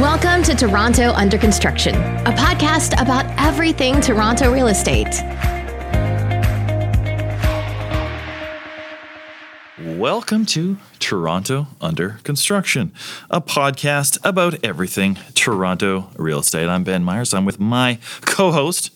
Welcome to Toronto Under Construction, a podcast about everything Toronto real estate. Welcome to Toronto Under Construction, a podcast about everything Toronto real estate. I'm Ben Myers. I'm with my co host,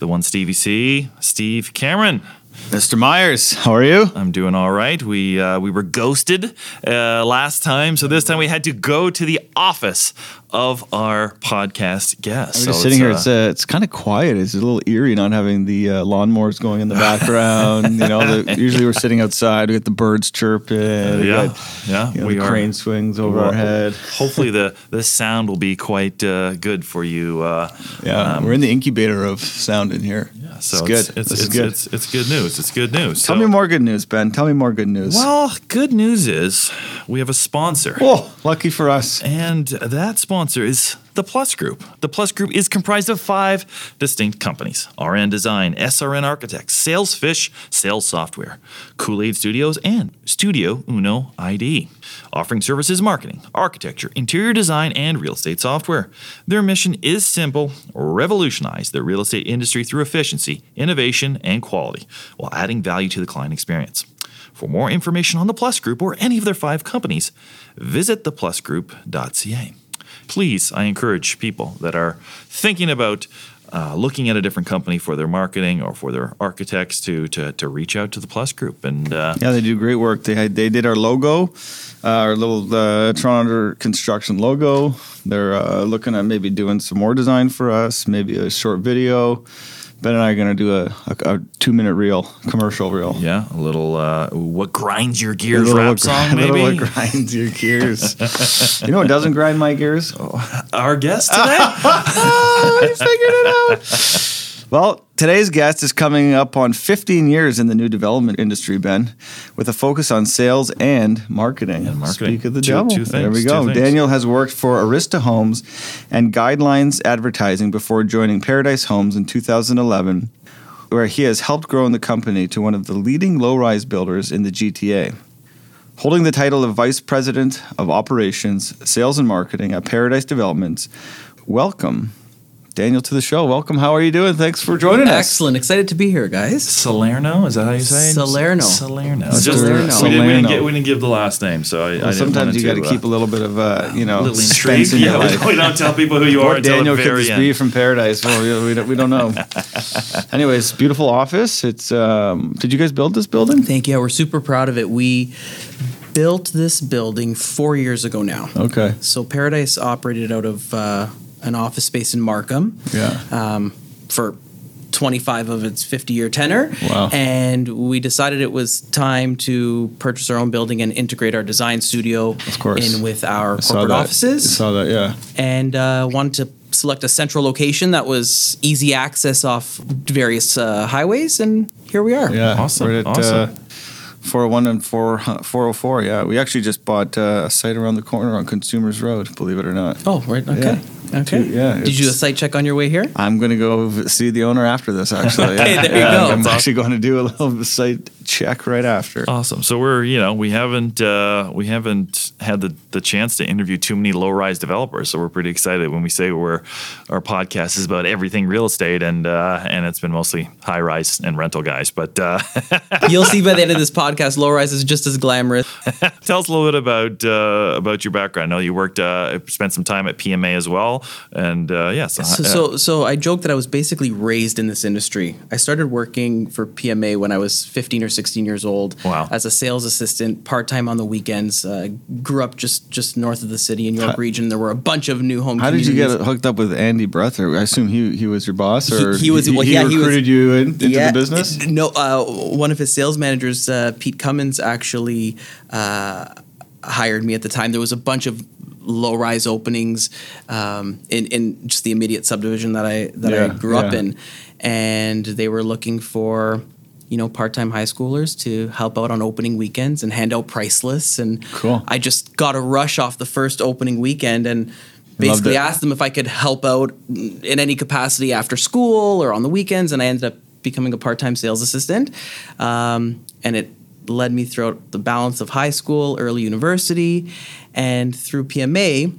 the one Stevie C, Steve Cameron. Mr. Myers, how are you? I'm doing all right. We uh, we were ghosted uh, last time, so this time we had to go to the office of our podcast guests. I'm so just sitting here. uh, It's uh, it's kind of quiet. It's a little eerie not having the uh, lawnmowers going in the background. you know, the, usually we're sitting outside. We get the birds chirping. yeah, got, yeah, you know, we are. crane swings over our head. Hopefully, the the sound will be quite uh, good for you. Uh, Yeah, um, we're in the incubator of sound in here. yeah, so it's good. It's, it's, this is it's, good. It's, it's good news. It's good news. Tell So- me more good news, Ben. Tell me more good news. Well, good news is we have a sponsor. oh, lucky for us. And that sponsor is the Plus Group. The Plus Group is comprised of five distinct companies RN Design, SRN Architects, Salesfish, Sales Software, Kool Aid Studios, and Studio Uno ID, offering services marketing, architecture, interior design, and real estate software. Their mission is simple revolutionize the real estate industry through efficiency, innovation, and quality while adding value to the client experience. For more information on the Plus Group or any of their five companies, visit theplusgroup.ca. Please, I encourage people that are thinking about uh, looking at a different company for their marketing or for their architects to to, to reach out to the Plus Group. And uh, Yeah, they do great work. They had, they did our logo, uh, our little uh, Toronto Construction logo. They're uh, looking at maybe doing some more design for us, maybe a short video. Ben and I are going to do a, a, a two minute reel, commercial reel. yeah, a little uh, what grinds your gears rap what song, maybe. what grinds your gears. you know what doesn't grind my gears? Our guest today. Oh, you figured it out. Well, today's guest is coming up on 15 years in the new development industry, Ben, with a focus on sales and marketing. And marketing. Speak of the Two- devil. two there we go. Daniel has worked for Arista Homes and Guidelines Advertising before joining Paradise Homes in 2011, where he has helped grow the company to one of the leading low-rise builders in the GTA. Holding the title of Vice President of Operations, Sales and Marketing at Paradise Developments, welcome, Daniel, to the show. Welcome. How are you doing? Thanks for joining us. Excellent. Excited to be here, guys. Salerno, is that how you say it? Salerno. Salerno. Just- Salerno. We, didn't, we, didn't get, we didn't give the last name, so I, I Well, didn't sometimes you got to uh, keep a little bit of, uh, you know, little suspense in your Yeah, life. we don't tell people who you are What Daniel could very this end. be from Paradise? Well, we, we, don't, we don't know. Anyways, beautiful office. It's. Um, did you guys build this building? Thank you. We're super proud of it. We built this building four years ago now. Okay. So Paradise operated out of uh, an office space in Markham Yeah. um, for 25 of its 50 year tenure. Wow. And we decided it was time to purchase our own building and integrate our design studio Of course. in with our I corporate that. offices. I saw that. Yeah. and uh, wanted to select a central location that was easy access off various uh, highways, and here we are. Yeah. Awesome, We're at awesome. Uh, 401 and 4, 404. Yeah. We actually just bought uh, a site around the corner on Consumers Road. Believe it or not. Oh, right. Okay. Yeah. Okay. Two- yeah, Did you do a site check on your way here? I'm going to go see the owner after this, actually. Okay, Yeah. there you Yeah, go. I'm That's actually going to do a little site check right after. Awesome. So we're you know we haven't uh, we haven't had the, the chance to interview too many low rise developers. So we're pretty excited when we say we're our podcast is about everything real estate and uh, and it's been mostly high rise and rental guys. But uh, You'll see by the end of this podcast, low rise is just as glamorous. tell us a little bit about uh, about your background. I know you worked uh, spent some time at PMA as well, and uh, yeah. So, So, uh, so, so I joke that I was basically raised in this industry. I started working for PMA when I was 15 or 16 years old. Wow. As a sales assistant, part time on the weekends. Uh, grew up just just north of the city in York region. There were a bunch of new home. How did you get hooked up with Andy Brethour? I assume he he was your boss, or he was- well, he, yeah, he was- recruited you in, into Yeah, the business. it- No, uh, one of his sales managers, uh, Pete Cummins, actually uh, hired me at the time. There was a bunch of low rise openings um, in in just the immediate subdivision that I that I Yeah, grew up in, and they were looking for. You know, part-time high schoolers to help out on opening weekends and hand out price lists, and Cool. I just got a rush off the first opening weekend, and basically asked them if I could help out in any capacity after school or on the weekends, and I ended up becoming a part-time sales assistant, um, and it led me throughout the balance of high school, early university, and through PMA.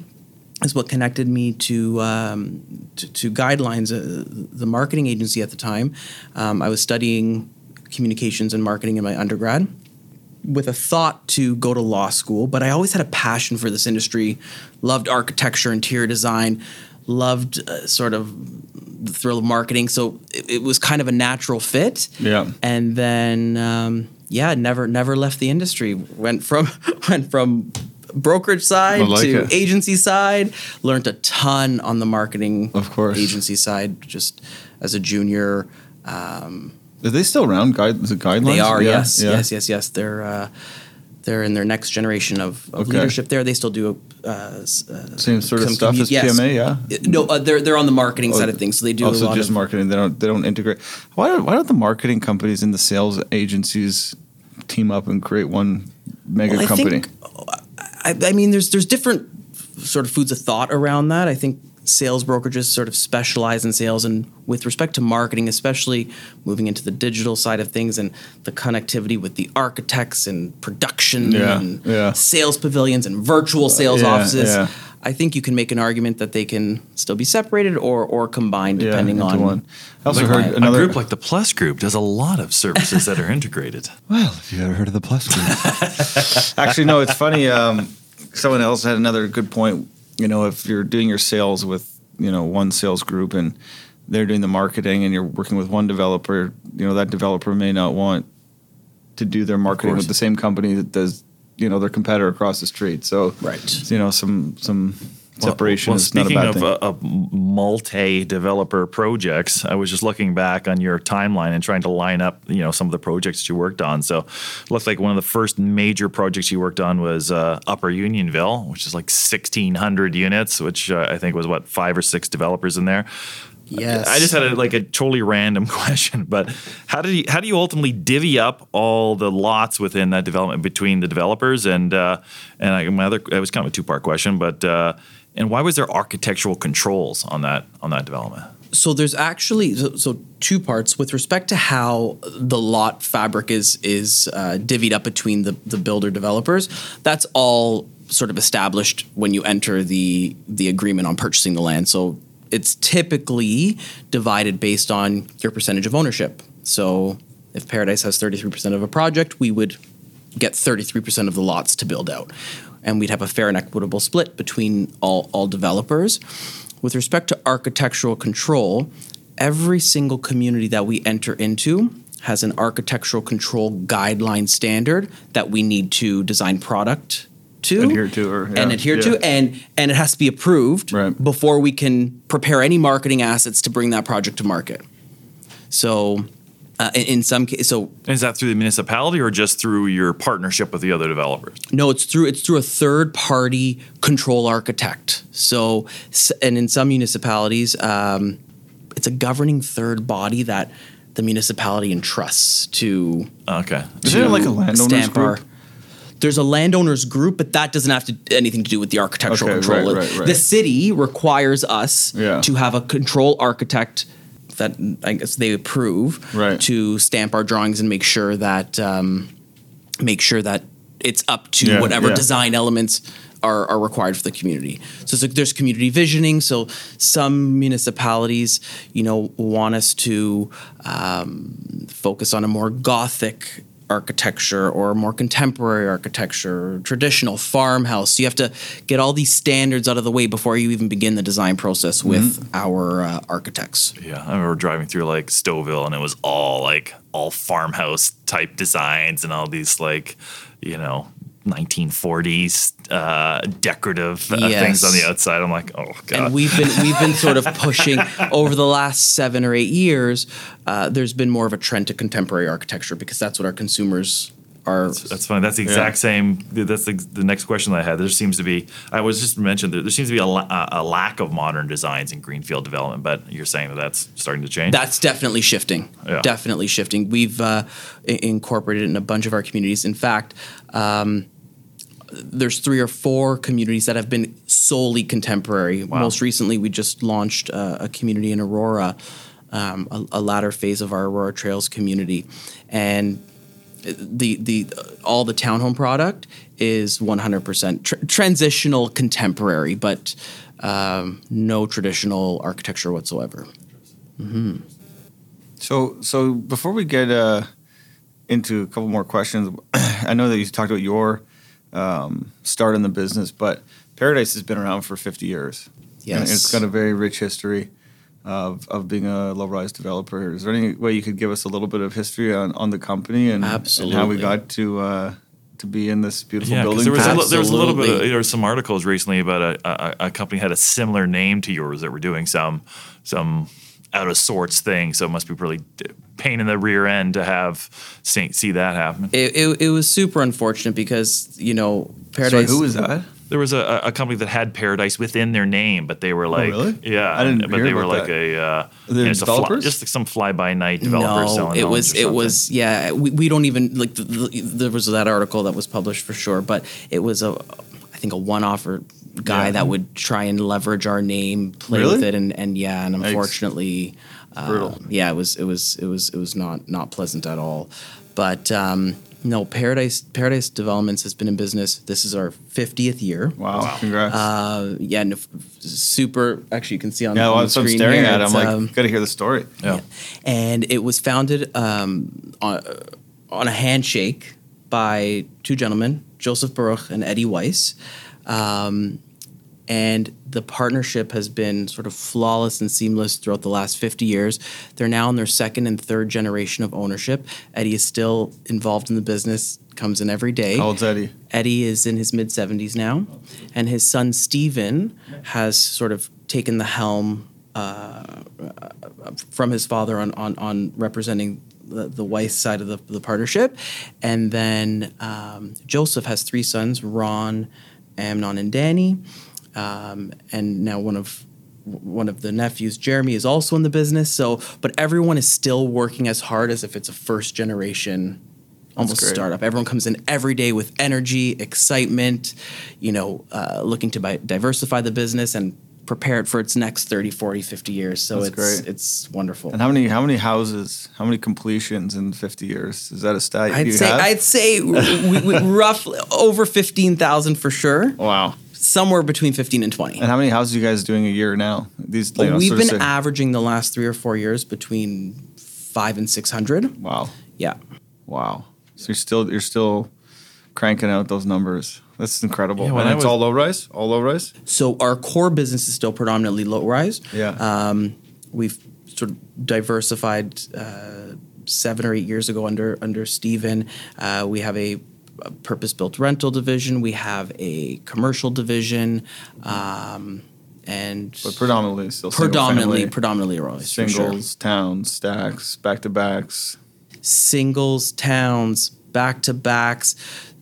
is what connected me to um, to, to Guidelines, uh, the marketing agency at the time. Um, I was studying communications and marketing in my undergrad with a thought to go to law school, but I always had a passion for this industry. Loved architecture, interior design, loved uh, sort of the thrill of marketing. So it, it was kind of a natural fit. Yeah. And then um, yeah, never never left the industry. Went from went from brokerage side like to it. agency side. Learned a ton on the marketing Of course. agency side just as a junior. Um, Are they still around? Guide is it guidelines? they are, Yeah, yes, yeah. yes, yes, yes. They're uh, they're in their next generation of, of Okay. leadership. There, they still do uh, uh, Same sort of stuff commu- as yes. PMA, yeah. Uh, No, uh, they're they're on the marketing Oh, side of things, so they do a also lot just of marketing. They don't they don't integrate. Why don't why don't the marketing companies and the sales agencies team up and create one mega Well, I company? think- I, I mean, there's there's different sort of foods of thought around that. I think sales brokerages sort of specialize in sales, and with respect to marketing, especially moving into the digital side of things and the connectivity with the architects and production Yeah, and yeah. sales pavilions and virtual sales yeah, offices. I think you can make an argument that they can still be separated or or combined depending on. one. I also heard my- a another a group like the Plus Group does a lot of services that are integrated. Well, have you ever heard of the Plus Group? Actually, no. It's funny. Um, someone else had another good point. You know, if you're doing your sales with you know one sales group and they're doing the marketing, and you're working with one developer, you know that developer may not want to do their marketing with the same company that does you know their competitor across the street. So Right. you know some some separation well, is not a speaking bad of, thing. uh, of multi-developer projects, I was just looking back on your timeline and trying to line up, you know, some of the projects that you worked on. So, it looked like one of the first major projects you worked on was uh, Upper Unionville, which is like 1,600 units, which uh, I think was what five or six developers in there. Yes. I just had a, like a totally random question, but how do you how do you ultimately divvy up all the lots within that development between the developers and uh, and I, my other it was kind of a two part question, but uh, and why was there architectural controls on that on that development? So there's actually so, so two parts with respect to how the lot fabric is is uh, divvied up between the the builder developers. That's all sort of established when you enter the the agreement on purchasing the land. So it's typically divided based on your percentage of ownership. So if Paradise has 33% of a project, we would get 33% of the lots to build out. And we'd have a fair and equitable split between all, all developers. With respect to architectural control, every single community that we enter into has an architectural control guideline standard that we need to design product to Adhere to, or- and adhere yeah. to and and it has to be approved Right. before we can prepare any marketing assets to bring that project to market so uh, in, in some cases so Is that through the municipality or just through your partnership with the other developers? No, it's through it's through a third party control architect. So, and in some municipalities, um, it's a governing third body that the municipality entrusts to. Okay, Is there like a landowners stamp our- group? There's a landowners group, but that doesn't have to anything to do with the architectural Okay, control. right, right, right. The city requires us Yeah. to have a control architect that I guess they approve Right. to stamp our drawings and make sure that um, make sure that it's up to Yeah, whatever yeah. design elements are, are required for the community. So it's like there's community visioning. So some municipalities, you know, want us to um, focus on a more gothic architecture or more contemporary architecture, or traditional farmhouse. You have to get all these standards out of the way before you even begin the design process with Mm-hmm. our uh, architects. Yeah, I remember driving through like Stouffville, and it was all like all farmhouse type designs and all these like, you know, 1940s uh, decorative uh, things on the outside. I'm like, oh god. and we've been we've been sort of pushing over the last seven or eight years. Uh, there's been more of a trend to contemporary architecture because that's what our consumers are. That's funny. That's the exact same. That's the, the next question that I had. There seems to be. I was just mentioned that there seems to be a, a lack of modern designs in greenfield development, but you're saying that that's starting to change. That's definitely shifting. Yeah. Definitely shifting. We've uh, incorporated it in a bunch of our communities. In fact, um, there's three or four communities that have been solely contemporary. Most recently, we just launched uh, a community in Aurora, um, a, a latter phase of our Aurora Trails community, and the the all the townhome product is 100% tr- transitional contemporary, but um, no traditional architecture whatsoever. So, so before we get uh, into a couple more questions, I know that you talked about your um, start in the business, but Paradise has been around for 50 years. And Yes. it's got a very rich history of, of being a low-rise developer. Is there any way you could give us a little bit of history on, on the company and, and how we got to uh, to be in this beautiful Yeah, building? there was a, there was a little bit. Of, there were some articles recently about a, a, a company had a similar name to yours that were doing some some out of sorts thing. So it must be really pain in the rear end to have see, see that happen. It, it, it was super unfortunate because you know Sorry, Paradise. who was that? There was a, a company that had Paradise within their name, but they were like, Oh, really? yeah, I didn't but hear they were about like that. a, uh, They're yeah, it's a fly, developers? just like some fly by night developer no, selling it was it was yeah. We, we don't even like the, the, there was that article that was published for sure, but it was a I think a one offer guy Yeah. that would try and leverage our name, play Really? with it, and and yeah, and unfortunately, Brutal. uh, yeah, it was it was it was it was not not pleasant at all. But um, no, Paradise Paradise Developments has been in business. This is our fiftieth year. Wow, congrats. Uh, yeah, no, f- super. Actually, you can see on, yeah, on well, the so I'm screen staring here, at it. I'm like, um, got to hear the story. yeah. and it was founded um, on, on a handshake by two gentlemen, Joseph Baruch and Eddie Weiss. Um, and the partnership has been sort of flawless and seamless throughout the last 50 years. They're now in their second and third generation of ownership. Eddie is still involved in the business, comes in every day. How old's Eddie? Eddie is in his mid 70s now, and his son Steven has sort of taken the helm uh, from his father on, on, on representing the, the Weiss side of the, the partnership. And then um, Joseph has three sons Ron, Amnon, and Danny. Um, and now one of one of the nephews, Jeremy, is also in the business. So, but everyone is still working as hard as if it's a first generation almost startup. Everyone comes in every day with energy, excitement, you know, uh, looking to bi- diversify the business and prepare it for its next 30, 40, 50 years. So That's it's great. it's wonderful. And how many how many houses, how many completions in 50 years? Is that a stat I'd you say have? I'd say we, we, roughly over 15,000 for sure. wow. Somewhere between 15 and 20. And how many houses are you guys doing a year now? These you know, We've been say- averaging the last 3 or 4 years between 5 and 600. Wow. Yeah. Wow. So you're still you're still cranking out those numbers. That's incredible. Yeah, and I it's was- all low rise? All low rise? So our core business is still predominantly low rise. Yeah. Um, we've sort of diversified uh, seven or eight years ago under under Steven. Uh, we have a, a purpose-built rental division. We have a commercial division, um, and but predominantly still predominantly family, predominantly low rise. for sure. singles, towns, stacks, back to backs. singles, towns, back to backs.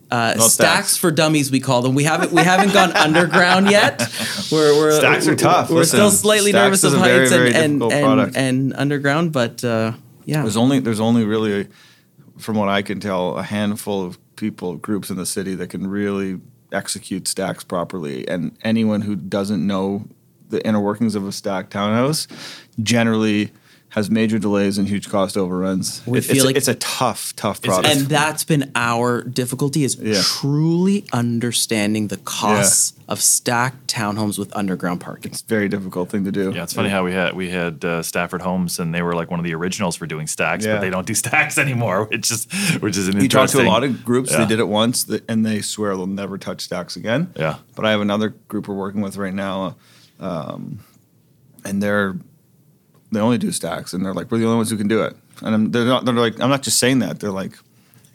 Uh, stacks. stacks. for dummies, we call them. We haven't we haven't gone underground yet. We're, we're Stacks are tough. We're Listen, still slightly nervous is of a very, heights very and and, and, and underground, but uh, yeah, There's only there's only really, from what I can tell, a handful of people groups in the city that can really execute stacks properly, and anyone who doesn't know the inner workings of a stack townhouse generally has major delays and huge cost overruns. We It- feel it's, like- it's a tough, tough It's- product. and that's been our difficulty is Yeah. truly understanding the costs of stacked townhomes with underground parking. it's a very difficult thing to do. Yeah, it's funny how we had we had uh, Stafford Homes, and they were like one of the originals for doing stacks, Yeah. but they don't do stacks anymore, which is which is an You talk to a lot of groups, Yeah. they did it once, and they swear they'll never touch stacks again. Yeah. But I have another group we're working with right now, um, and they're they only do stacks, and they're like, we're the only ones who can do it. And I'm, they're not. They're like, I'm not just saying that. They're like,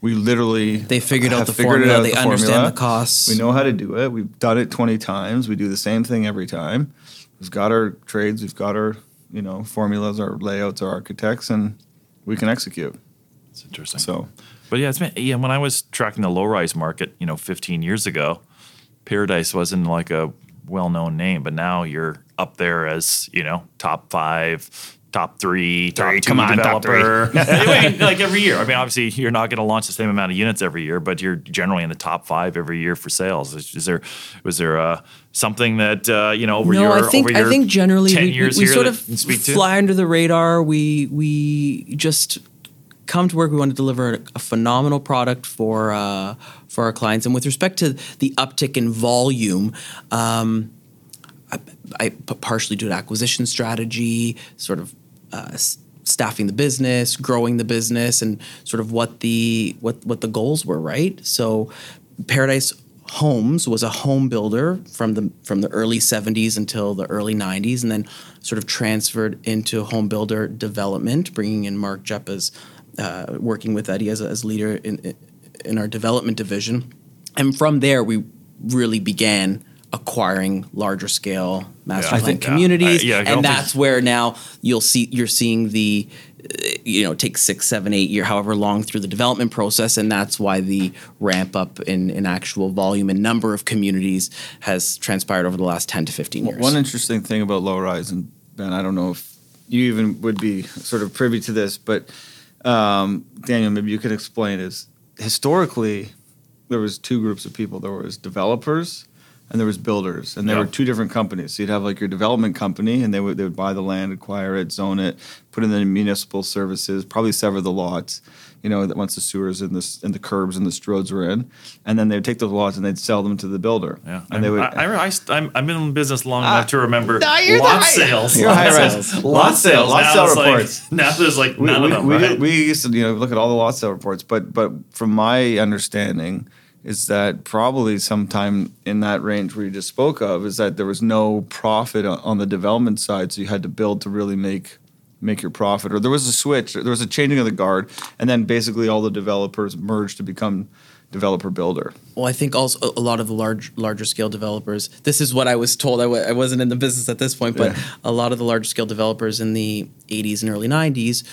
we literally They figured out the figured formula. out, They the understand formula. the costs. We know how to do it. We've done it 20 times. We do the same thing every time. We've got our trades. We've got our you know formulas, our layouts, our architects, and we can execute. It's interesting. So But yeah, it's been yeah. When I was tracking the low rise market, you know, 15 years ago, Paradise wasn't like a well known name, but now you're up there as you know top five, top three, top two come on, top developer. Anyway, like every year. I mean, obviously, you're not going to launch the same amount of units every year, but you're generally in the top five every year for sales. Is, is there was there uh, something that uh, you know over no, your I think over your I think generally 10 we, we, years we here sort of you can to? fly under the radar. We we just come to work. We want to deliver a, a phenomenal product for uh, for our clients. And with respect to the uptick in volume. Um, I, I partially do an acquisition strategy, sort of uh, staffing the business, growing the business, and sort of what the what what the goals were. Right. So, Paradise Homes was a home builder from the from the early '70s until the early '90s, and then sort of transferred into home builder development, bringing in Mark Jepp as uh, working with Eddie as, as leader in in our development division, and from there we really began acquiring larger scale master Yeah. Plan think- communities, yeah, I don't and think- that's where now you'll see you're seeing the uh, you know take six seven eight year however long through the development process and that's why the ramp up in, in actual volume and number of communities has transpired over the last 10 to 15 years One interesting thing about low rise, and Ben, I don't know if you even would be sort of privy to this, but um, Daniel, maybe you could explain is historically there was two groups of people. There was developers and there was builders, and there Yeah. were two different companies. So you'd have like your development company, and they would they would buy the land, acquire it, zone it, put in the municipal services, probably sever the lots. You know, that once the sewers and the and the curbs and the roads were in, and then they would take those lots and they'd sell them to the builder. Yeah, and they would. I, I, I, I'm, I've been in business long enough to ah, remember no, the lot high- sales. lot high sales. Lot sales. lot Now sale it's like- reports. now there's like we, none we, of them. we, right? we used to you know look at all the lot sale reports, but but from my understanding is that probably sometime in that range where you just spoke of is that there was no profit on, the development side, so you had to build to really make make your profit, or there was a switch, there was a changing of the guard, and then basically all the developers merged to become developer builder. Well, I think also a lot of the large, larger scale developers. This is what I was told. I w- I wasn't in the business at this point, but Yeah. a lot of the large scale developers in the '80s and early '90s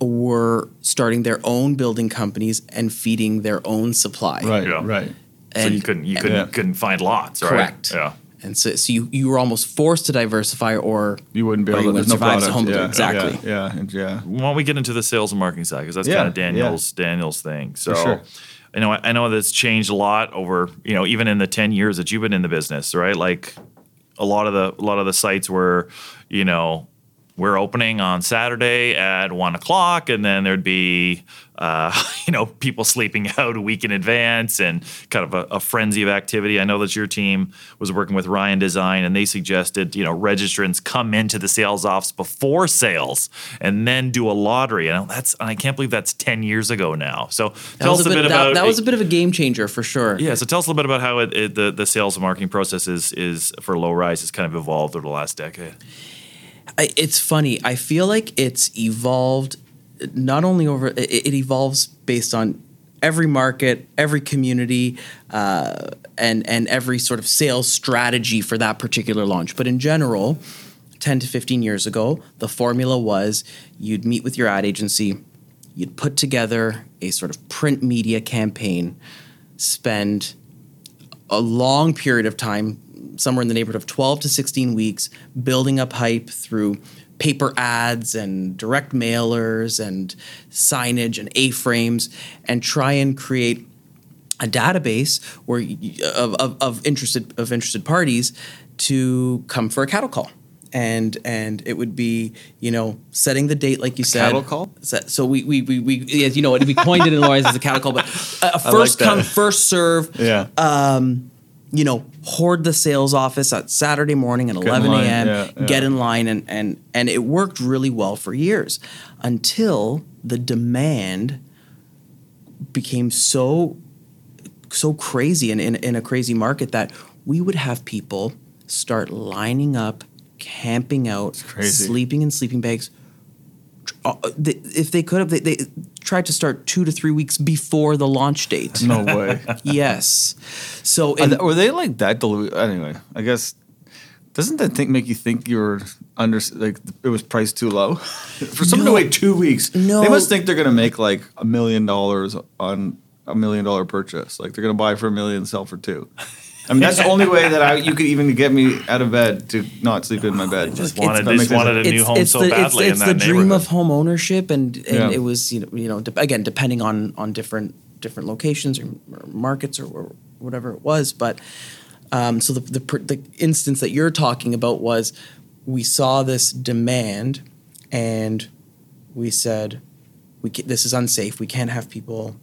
were starting their own building companies and feeding their own supply. Yeah. right. so you couldn't you couldn't Yeah. couldn't find lots, right? Correct. Yeah. And so, so you, you were almost forced to diversify, or You wouldn't be able to. wouldn't There's no survive as a home builder. yeah, exactly. Yeah, yeah, and yeah. Why don't we get into the sales and marketing side because that's Yeah, kind of Daniel's Daniel's thing. So sure. I know I know that's changed a lot over you know even in the ten years that you've been in the business, right? Like a lot of the a lot of the sites were you know we're opening on Saturday at one o'clock, and then there'd be uh, you know people sleeping out a week in advance, and kind of a, a frenzy of activity. I know that your team was working with RN Design, and they suggested you know registrants come into the sales office before sales, and then do a lottery. And that's and I can't believe that's ten years ago now. So That tell was us a a bit, bit that, about that was a bit of a game changer for sure. yeah, so tell us a little bit about how it, it, the the sales and marketing process is is for low rise has kind of evolved over the last decade. I, it's funny. I feel like it's evolved not only over it, it evolves based on every market, every community, uh, and and every sort of sales strategy for that particular launch. But in general, ten to fifteen years ago, the formula was you'd meet with your ad agency, you'd put together a sort of print media campaign, spend a long period of time, somewhere in the neighborhood of 12 to 16 weeks, building up hype through paper ads and direct mailers and signage and A-frames, and try and create a database where of, of, of interested of interested parties to come for a cattle call. And and it would be you know setting the date like you said. cattle call? So- we we we, we as you know we coined it in Illinois as a cattle call, but uh, a, a like first come first serve Yeah. Um, you know, hoard the sales office at Saturday morning at in 11 a.m., yeah, yeah. get in line, and, and, and it worked really well for years until the demand became so so crazy in, in, in a crazy market that we would have people start lining up, camping out, sleeping in sleeping bags. Uh, if they could have, they, they tried to start two to three weeks before the launch date. No way. yes. So in, they- were they like that dilute? Anyway, I guess doesn't that think make you think you're under like it was priced too low for someone No. to wait two weeks? No. they must think they're gonna make like a million dollars on a million dollar purchase. Like they're gonna buy for a million, sell for two. I mean, that's the only way that I you could even get me out of bed to not sleep in my bed. Just wanted, that just wanted a new home so the, badly it's, it's in that the dream of home ownership, and, and Yeah. it was you know you know de- again depending on on different different locations or, or markets or, or whatever it was, but um, so the, the the instance that you're talking about was we saw this demand, and we said we ca- this is unsafe. We can't have people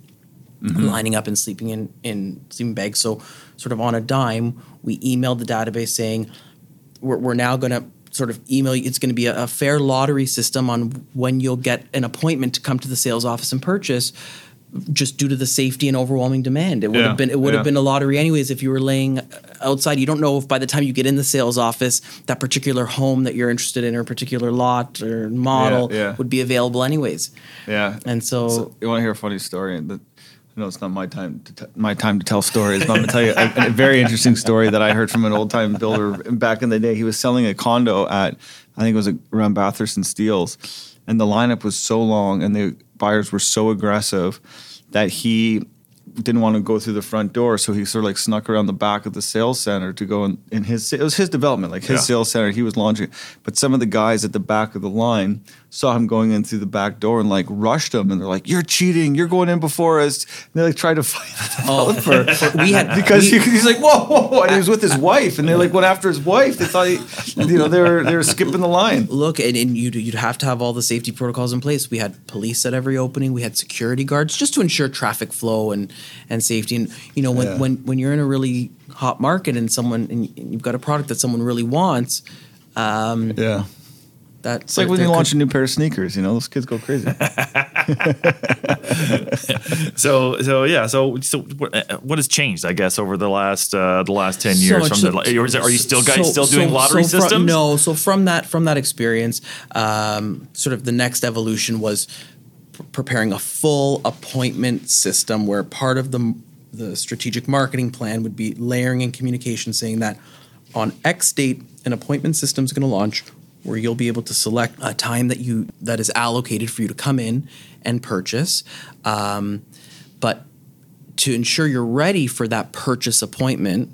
Mm-hmm. lining up and sleeping in in sleeping bags. So, sort of on a dime, we emailed the database saying we're, we're now going to sort of email you. It's going to be a, a fair lottery system on when you'll get an appointment to come to the sales office and purchase. Just due to the safety and overwhelming demand, it would Yeah, have been it would yeah. have been a lottery anyways. If you were laying outside, you don't know if by the time you get in the sales office, that particular home that you're interested in or particular lot or model yeah. would be available anyways. Yeah. And so, you want to hear a funny story? That Know it's not my time to t- my time to tell stories, but I'm gonna tell you a, a very interesting story that I heard from an old time builder back in the day. He was selling a condo at I think it was around Bathurst and Steeles, and the lineup was so long and the buyers were so aggressive that he didn't want to go through the front door, so he sort of like snuck around the back of the sales center to go in, in his. It was his development, like his Yeah. sales center. He was launching, but some of the guys at the back of the line saw him going in through the back door and like rushed him, and they're like, "You're cheating! You're going in before us!" And they like tried to fight the oh, developer. we had Because we- he, he's like, whoa, whoa, whoa, and he was with his wife, and they like went after his wife. They thought, he, you know, they were they were skipping the line. look and, and you'd, you'd have to have all the safety protocols in place we had police at every opening we had security guards just to ensure traffic flow and and safety and you know when Yeah. when, when you're in a really hot market and someone and you've got a product that someone really wants Yeah, that it's like when you launch a new pair of sneakers. You know, those kids go crazy. So so yeah. So so what, uh, has changed? I guess over the last uh, the last ten So years much from so- the or is it- are you still guys so- still doing so- lottery so fro- systems? no. So from that from that experience, um, sort of the next evolution was p- preparing a full appointment system where part of the the strategic marketing plan would be layering in communication, saying that on X date an appointment system is going to launch where you'll be able to select a time that you that is allocated for you to come in and purchase. Um, but to ensure you're ready for that purchase appointment,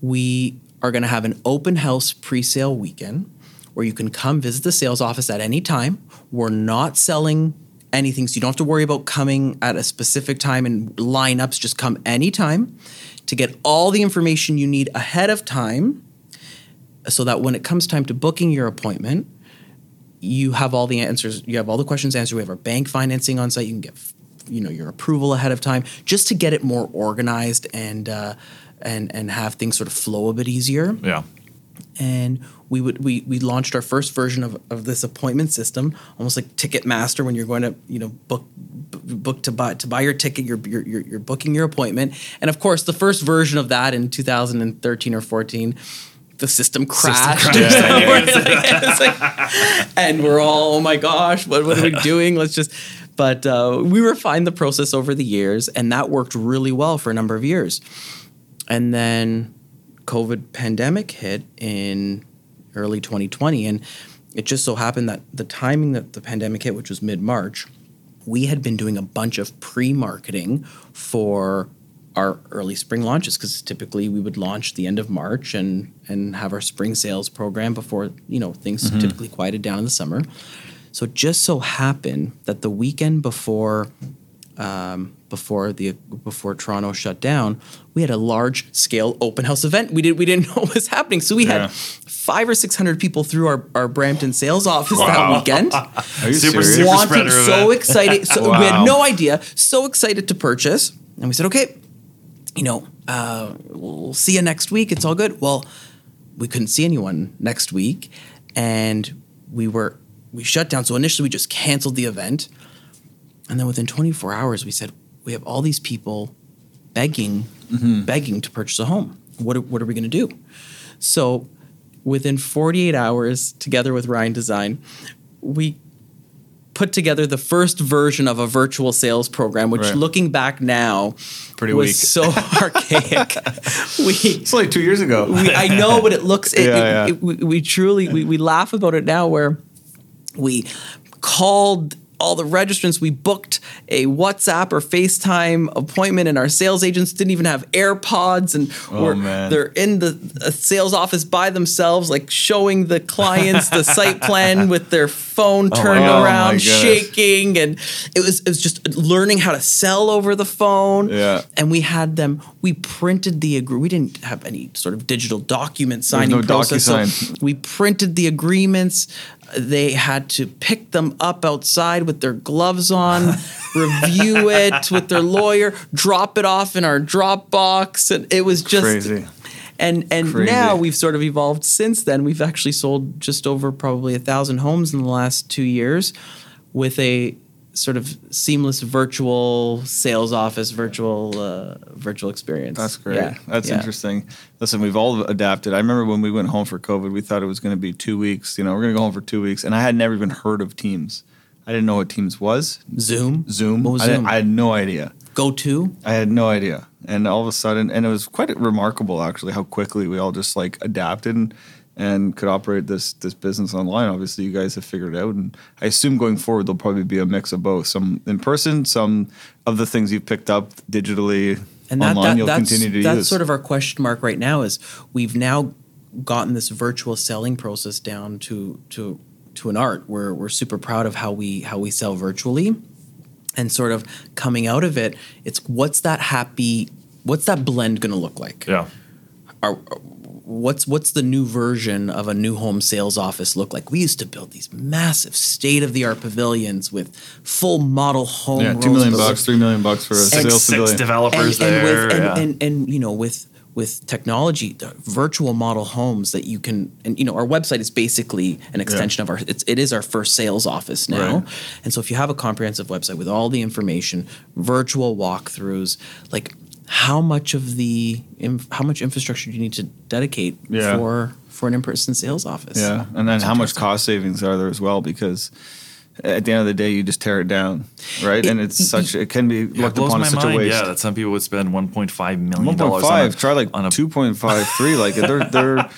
we are going to have an open house pre-sale weekend where you can come visit the sales office at any time. We're not selling anything, so you don't have to worry about coming at a specific time and lineups. Just come anytime to get all the information you need ahead of time, so that when it comes time to booking your appointment, you have all the answers. You have all the questions answered. We have our bank financing on site. You can get, you know, your approval ahead of time, just to get it more organized and uh, and and have things sort of flow a bit easier. Yeah. And we would we we launched our first version of, of this appointment system, almost like Ticketmaster when you're going to you know book book to buy to buy your ticket. You're you're you're, you're booking your appointment, and of course the first version of that in 2013 or 14 the system crashed. or something. It's like- and we're all, oh my gosh, what, what are we doing? Let's just. But uh, we refined the process over the years, and that worked really well for a number of years. And then COVID pandemic hit in early 2020, and it just so happened that the timing that the pandemic hit, which was mid March, we had been doing a bunch of pre-marketing for our early spring launches because typically we would launch the end of March and and have our spring sales program before you know things mm-hmm. typically quieted down in the summer. So it just so happened that the weekend before um, before the before Toronto shut down, we had a large scale open house event. We did we didn't know what was happening, so we Yeah. had five or six hundred people through our, our Brampton sales office Wow. that weekend Are you Super serious? super wanting so event. excited. So we had no idea. So excited to purchase, and we said, okay, you know, uh, we'll see you next week. It's all good. Well, we couldn't see anyone next week, and we were we shut down. So initially, we just canceled the event, and then within 24 hours, we said we have all these people begging, mm-hmm. begging to purchase a home. What are, what are we going to do? So within 48 hours, together with RN Design, we put together the first version of a virtual sales program, which Right. looking back now Pretty was weak. so archaic. we It's like two years ago. we, I know, but it looks. It, Yeah, it- yeah. it- we, we truly we, we laugh about it now, where we called all the registrants. We booked a WhatsApp or FaceTime appointment, and our sales agents didn't even have AirPods, and Oh, we're, they're in the sales office by themselves, like showing the clients the site plan with their phone turned Oh, around, goodness. shaking, and it was it was just learning how to sell over the phone. Yeah. and we had them. We printed the agree. We didn't have any sort of digital document signing no process. so we printed the agreements. They had to pick them up outside with their gloves on, review it with their lawyer, drop it off in our Dropbox, and it was just Crazy. and and Crazy. now we've sort of evolved since then. We've actually sold just over probably a thousand homes in the last two years, with a sort of seamless virtual sales office, virtual uh, virtual experience. That's great. Yeah, That's yeah. interesting. Listen, we've all adapted. I remember when we went home for COVID, we thought it was going to be two weeks. You know, we're going to go home for two weeks, and I had never even heard of Teams. I didn't know what Teams was. Zoom, Zoom. What was I, Zoom? I had no idea. Go to. I had no idea. And all of a sudden, and it was quite remarkable actually how quickly we all just like adapted and, and could operate this this business online. Obviously, you guys have figured it out, and I assume going forward there'll probably be a mix of both, some in person, some of the things you've picked up digitally and that, online. that you'll that's, continue to that's use. sort of our question mark right now is we've now gotten this virtual selling process down to to to an art we're we're super proud of how we how we sell virtually and sort of coming out of it it's what's that happy what's that blend going to look like Yeah. Are- what's what's the new version of a new home sales office look like we used to build these massive state of the art pavilions with full model home yeah, two rows million of- bucks, three million bucks for a Six, sales six pavilion. developers and, and there. with and, yeah. and, and you know with with technology the virtual model homes that you can and you know our website is basically an extension of our it's, it is our first sales office now Right. and so if you have a comprehensive website with all the information virtual walkthroughs like how much of the how much infrastructure do you need to dedicate Yeah. for for an in-person sales office Yeah, and then how much cost savings are there as well? Because at the end of the day, you just tear it down, right? and it's such it can be Yeah, looked upon my as such mind. a waste. Yeah, that some people would spend 1.5 million One dollars. point on a- Try like on a two point five three. Like they're they're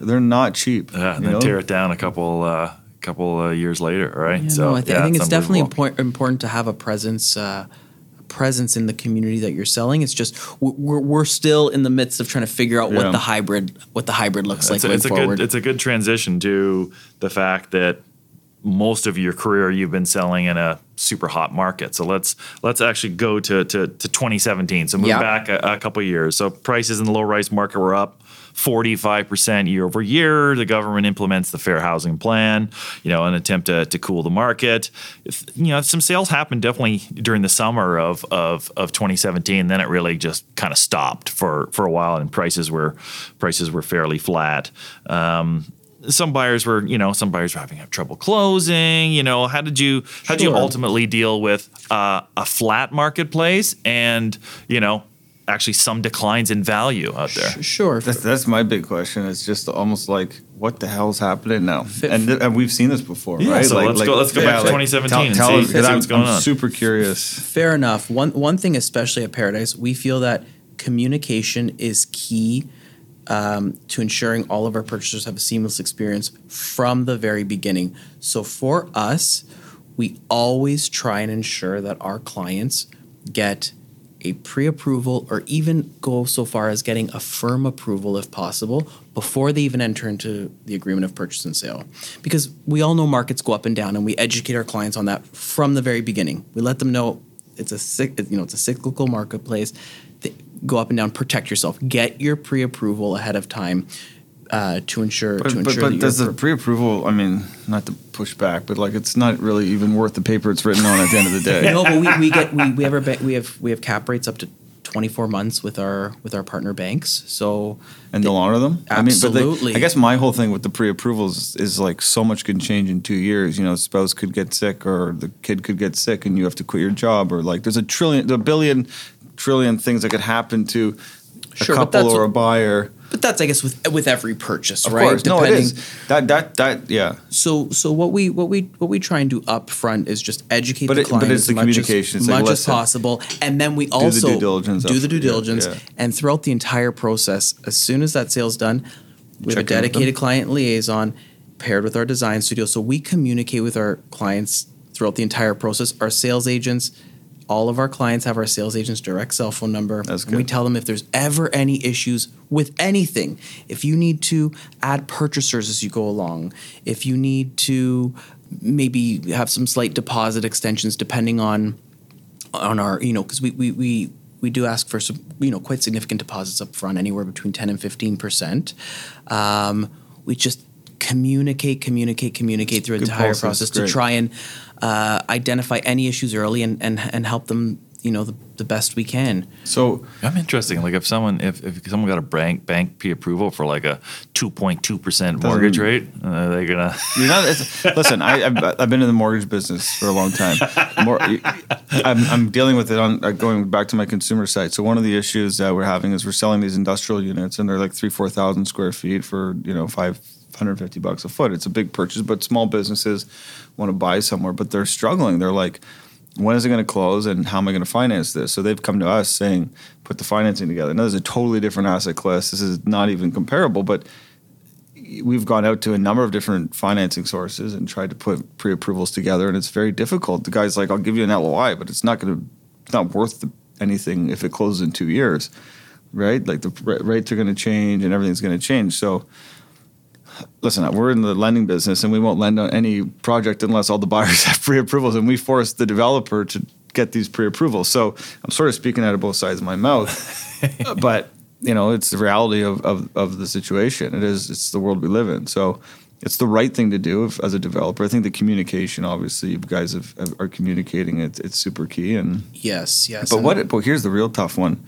they're not cheap. Yeah, and then know? tear it down a couple uh, couple uh, years later, right? Yeah, so no, I, thi- yeah, I think it's, definitely important important to have a presence uh, a presence in the community that you're selling. It's just we're, we're still in the midst of trying to figure out Yeah. what the hybrid what the hybrid looks like it's, a, going it's a forward. good it's a good transition to the fact that most of your career you've been selling in a super hot market. So let's let's actually go to to, to 2017. So move back a, a couple years. So prices in the low rise market were up 45% year over year. The government implements the fair housing plan, you know, an attempt to, to cool the market. If, you know, some sales happened definitely during the summer of, of, of 2017. Then it really just kind of stopped for, for a while and prices were prices were fairly flat. Um, some buyers were, you know, some buyers were having trouble closing. You know, how did you how did you ultimately deal with uh, a flat marketplace and you know actually some declines in value out there? sure. That's, that's my big question. It's just almost like, what the hell's happening now? And, th- and we've seen this before, Yeah, right? so let's go- let's go back to 2017 and see- us, 'cause see what's going I'm on. super curious. Fair enough. One one thing, especially at Paradise, we feel that communication is key um, to ensuring all of our purchasers have a seamless experience from the very beginning. So for us, we always try and ensure that our clients get a pre-approval or even go so far as getting a firm approval if possible before they even enter into the agreement of purchase and sale. Because we all know markets go up and down and we educate our clients on that from the very beginning. We let them know it's a you know it's a cyclical marketplace. Go up and down protect yourself. Get your pre-approval ahead of time uh, to ensure But, to but, ensure but that does the pre-approval? I mean, not to push back, but like it's not really even worth the paper it's written on at the end of the day. no, but we, we get we, we have our we have we have cap rates up to 24 months with our with our partner banks. So and they'll honor them. I mean, but Absolutely. they, I guess my whole thing with the pre-approvals is like so much can change in two years. You know, spouse could get sick, or the kid could get sick, and you have to quit your job, or like there's a trillion, a billion, trillion things that could happen to a Sure, but couple or a buyer. But that's I guess with with every purchase, Of right? course, no, it is that that that yeah. So so what we what we what we try and do up front is just educate But the it- but client it's as the much communication. as, It's like, much as possible, and then we also do the due diligence do the due diligence, yeah. and throughout the entire process, as soon as that sale's done, we have a Check in with dedicated client liaison paired with our design studio. So we communicate with our clients throughout the entire process. Our sales agents. All of our clients have our sales agent's direct cell phone number. That's And we tell them if there's ever any issues with anything, if you need to add purchasers as you go along, if you need to maybe have some slight deposit extensions depending on on our you know because we, we we we do ask for some you know quite significant deposits up front anywhere between 10 and 15 percent. Um, we just communicate communicate communicate through the entire process, process to try and uh, identify any issues early and, and and help them you know the, the best we can So I'm interesting. Like if someone if, if someone got a bank bank pre-approval for like a 2.2 percent mortgage rate, uh, they're gonna. You're not. Listen, I, I've, I've been in the mortgage business for a long time. More, I'm, I'm dealing with it on uh, going back to my consumer side. So one of the issues that we're having is we're selling these industrial units, and they're like three, four thousand square feet for you know five hundred fifty bucks a foot. It's a big purchase, but small businesses want to buy somewhere, but they're struggling. They're like. When is it going to close, and how am I going to finance this? So they've come to us saying, "Put the financing together." Now, this is a totally different asset class. This is not even comparable, but we've gone out to a number of different financing sources and tried to put pre-approvals together, and it's very difficult. The guy's like, "I'll give you an LOI, but it's not going to, it's not worth the, anything if it closes in two years, right? Like the ra- rates are going to change and everything's going to change." So, listen, we're in the lending business, and we won't lend on any project unless all the buyers have pre-approvals, and we force the developer to get these pre-approvals. So, I'm sort of speaking out of both sides of my mouth, but you know, it's the reality of, of, of the situation. It is, it's the world we live in. So it's the right thing to do if, as a developer. I think the communication, obviously, you guys have, have, are communicating. It, it's super key. And yes yes but what? But here's the real tough one,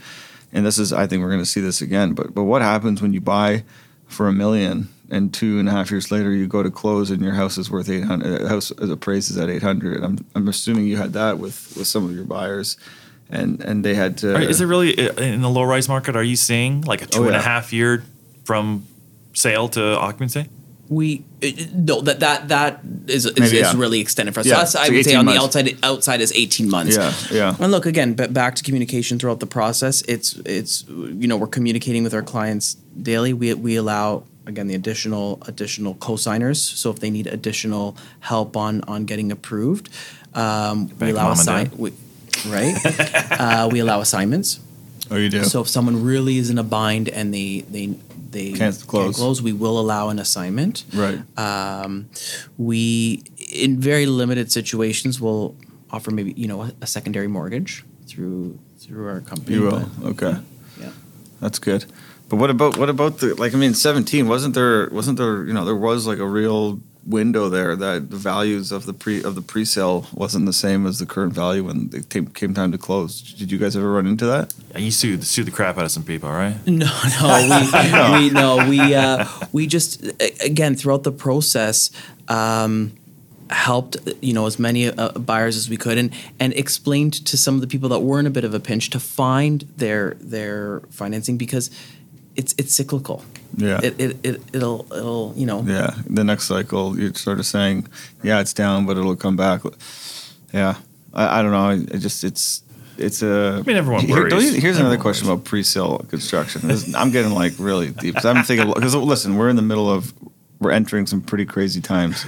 and this is, I think we're going to see this again. But but what happens when you buy for a million and two and a half years later you go to close and your house is worth eight hundred? uh, House as appraised is at eight hundred. I'm I'm assuming you had that with with some of your buyers. And, and they had to. Are- Is it really uh, in the low rise market? Are you seeing like a two and a half yeah. year from sale to occupancy? we uh, no that that that is is, Maybe, is yeah. really extended for us. Yeah, So us, I so would say 18 on the months. outside outside is eighteen months. Yeah, yeah. And look again, but back to communication throughout the process. It's it's you know we're communicating with our clients daily. We we allow again the additional additional co-signers. So if they need additional help on on getting approved, um, we allow assign we, right. uh, we allow assignments. Oh, you do. So if someone really is in a bind and they they they Can't close. close, we will allow an assignment. right. Um, we, in very limited situations, will offer maybe you know a, a secondary mortgage through through our company. You will. Okay. Yeah. That's good. But what about what about the like? I mean, seventeen wasn't there? Wasn't there? You know, there was like a real window there that the values of the pre of the pre-sale wasn't the same as the current value when it came, came time to close. Did you guys ever run into that? Yeah, You sued sued the crap out of some people, right? No, no, we, we no, we uh, we just again throughout the process um, helped you know as many uh, buyers as we could and and explained to some of the people that were in a bit of a pinch to find their their financing because it's it's cyclical. Yeah. It it, it it'll it'll you know Yeah. The next cycle, you're sort of saying, yeah, it's down, but it'll come back. Yeah. I, I don't know. I, I just it's. It's a. I mean, everyone Here- don't worries. you- here's another Everyone question about pre-sale construction. This- I'm getting like really deep because I'm thinking because listen, we're in the middle of we're entering some pretty crazy times.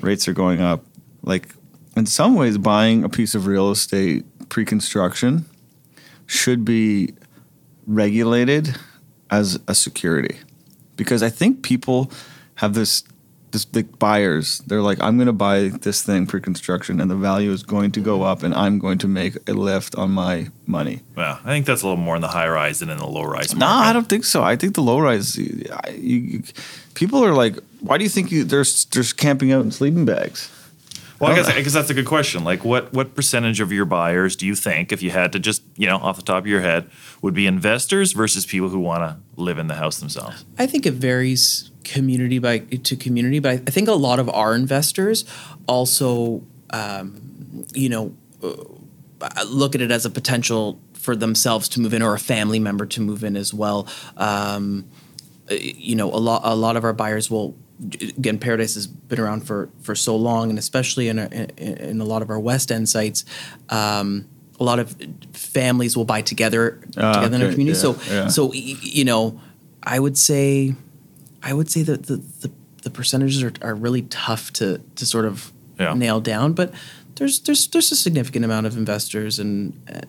Rates are going up. Like in some ways, buying a piece of real estate pre-construction should be regulated as a security because I think people have this this the buyers they're like I'm going to buy this thing pre-construction and the value is going to go up and I'm going to make a lift on my money. Well, I think that's a little more in the high rise than in the low rise. No, market. I don't think so. I think the low rise you, you, people are like why do you think you there's there's camping out in sleeping bags? Well, I guess, I guess that's a good question. Like, what what percentage of your buyers do you think, if you had to just you know off the top of your head, would be investors versus people who want to live in the house themselves? I think it varies community by to community, but I, I think a lot of our investors also, um, you know, uh, look at it as a potential for themselves to move in or a family member to move in as well. Um, uh, you know, a lot a lot of our buyers will. Again, Paradise has been around for, for so long, and especially in a, in, a lot of our West End sites, um, a lot of families will buy together Ah, together in our community. yeah, so yeah. so you know, I would say, I would say that the the, the percentages are, are really tough to to sort of Yeah. nail down, but there's there's there's a significant amount of investors and uh,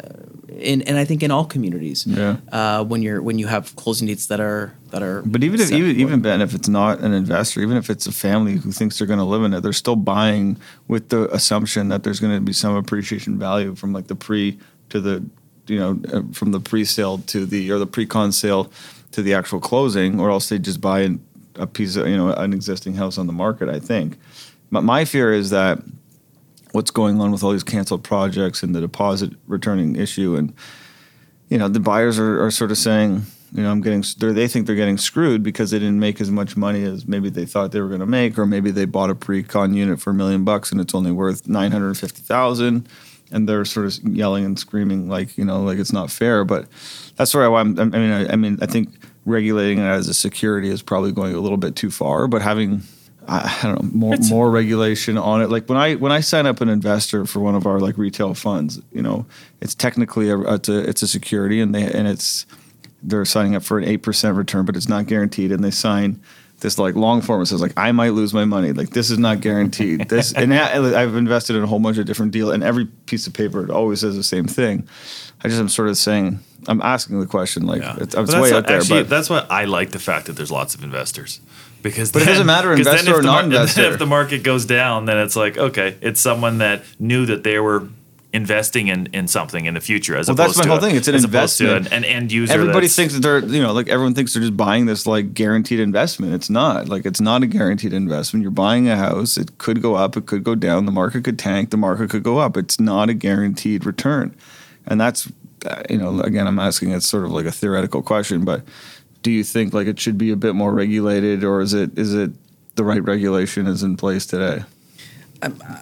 in and I think in all communities. Yeah. Uh, when you're when you have closing dates that are that are. But even if even even Ben, if it's not an investor, even if it's a family who thinks they're going to live in it, they're still buying with the assumption that there's going to be some appreciation value from like the pre to the you know uh, from the pre-sale to the or the pre-con sale to the actual closing, or else they just buy an- a piece of you know an existing house on the market. I think. But my fear is that what's going on with all these canceled projects and the deposit returning issue. And you know the buyers are, are sort of saying you know i'm getting they're, think they're getting screwed because they didn't make as much money as maybe they thought they were going to make or maybe they bought a pre-con unit for a million bucks and it's only worth 950000 and they're sort of yelling and screaming like you know like it's not fair. But that's where I, I'm, I mean I, I mean i think regulating it as a security is probably going a little bit too far but having I, don't know more more regulation on it. Like when I when I sign up an investor for one of our like retail funds, you know, it's technically a it's a it's a security, and they and it's they're signing up for an eight percent return, but it's not guaranteed, and they sign this like long form that says like I might lose my money. Like this is not guaranteed. This and I- I've invested in a whole bunch of different deals, and every piece of paper it always says the same thing. I just am sort of saying I'm asking the question like Yeah. it's, it's way out there, Actually, but that's what I like the fact that there's lots of investors. Because But it doesn't matter, then investor if or the non-investor. If the market goes down, then it's like okay, it's someone that knew that they were investing in, in something in the future as Well, that's opposed my to whole a- thing. It's an as opposed to investment. an, an end user. Everybody thinks that they're, you know, like everyone thinks they're just buying this like guaranteed investment. It's not. Like it's not a guaranteed investment. You're buying a house. It could go up. It could go down. The market could tank. The market could go up. It's not a guaranteed return. And that's, uh, you know, again, I'm asking it's sort of like a theoretical question, but do you think like it should be a bit more regulated or is it is it the right regulation is in place today?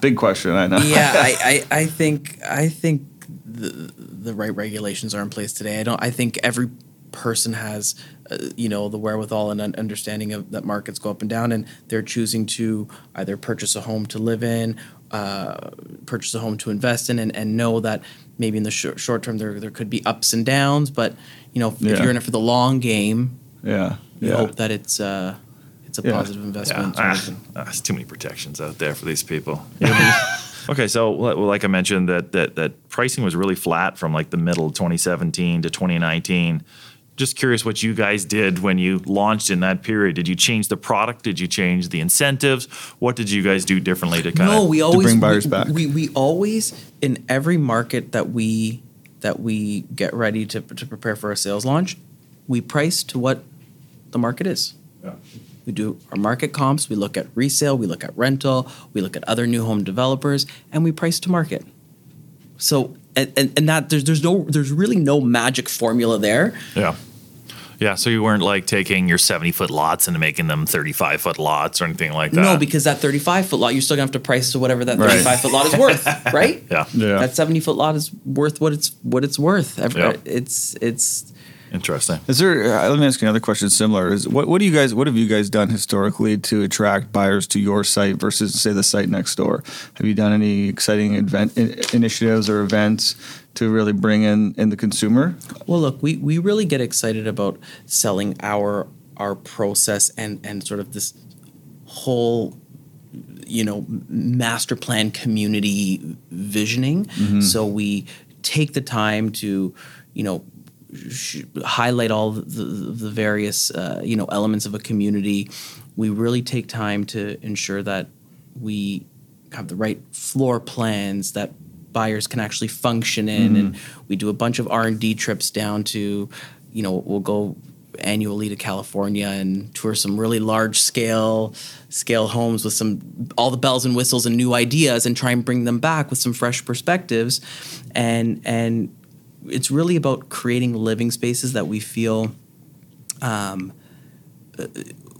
Big question, I know. yeah, I, I, I think I think the the right regulations are in place today. I don't. I think every person has, uh, you know, the wherewithal and un- understanding of that markets go up and down, and they're choosing to either purchase a home to live in, uh, purchase a home to invest in, and, and know that maybe in the short, short term there there could be ups and downs, but you know, if Yeah. you're in it for the long game, yeah. you Yeah. hope that it's uh, it's a Yeah. positive Yeah, investment. ah, ah, there's too many protections out there for these people. okay, so well, like I mentioned, that that that pricing was really flat from like the middle of 2017 to 2019. Just curious what you guys did when you launched in that period. Did you change the product? Did you change the incentives? What did you guys do differently to kind No, of? we always bring buyers we, back. We we always in every market that we that we get ready to to prepare for a sales launch, we price to what the market is. Yeah. We do our market comps. We look at resale. We look at rental. We look at other new home developers, and we price to market. So and, and, and that there's there's no there's really no magic formula there. Yeah. Yeah, so you weren't like taking your 70 foot lots and making them 35 foot lots or anything like that. No, because that 35 foot lot, you're still gonna have to price to whatever that Right. 35 foot lot is worth, right? Yeah. Yeah. That 70 foot lot is worth what it's what it's worth. Every, Yeah. It's it's Interesting. Is there? Uh, let me ask you another question. Similar is what? What do you guys? What have you guys done historically to attract buyers to your site versus say the site next door? Have you done any exciting event in, initiatives or events to really bring in in the consumer? well, look, we we really get excited about selling our our process and and sort of this whole you know master plan community visioning. So we take the time to you know sh- highlight all the, the, the various uh, you know elements of a community. We really take time to ensure that we have the right floor plans that buyers can actually function in, and we do a bunch of R and D trips down to, you know, we'll go annually to California and tour some really large scale scale homes with some all the bells and whistles and new ideas and try and bring them back with some fresh perspectives. And and it's really about creating living spaces that we feel um, uh,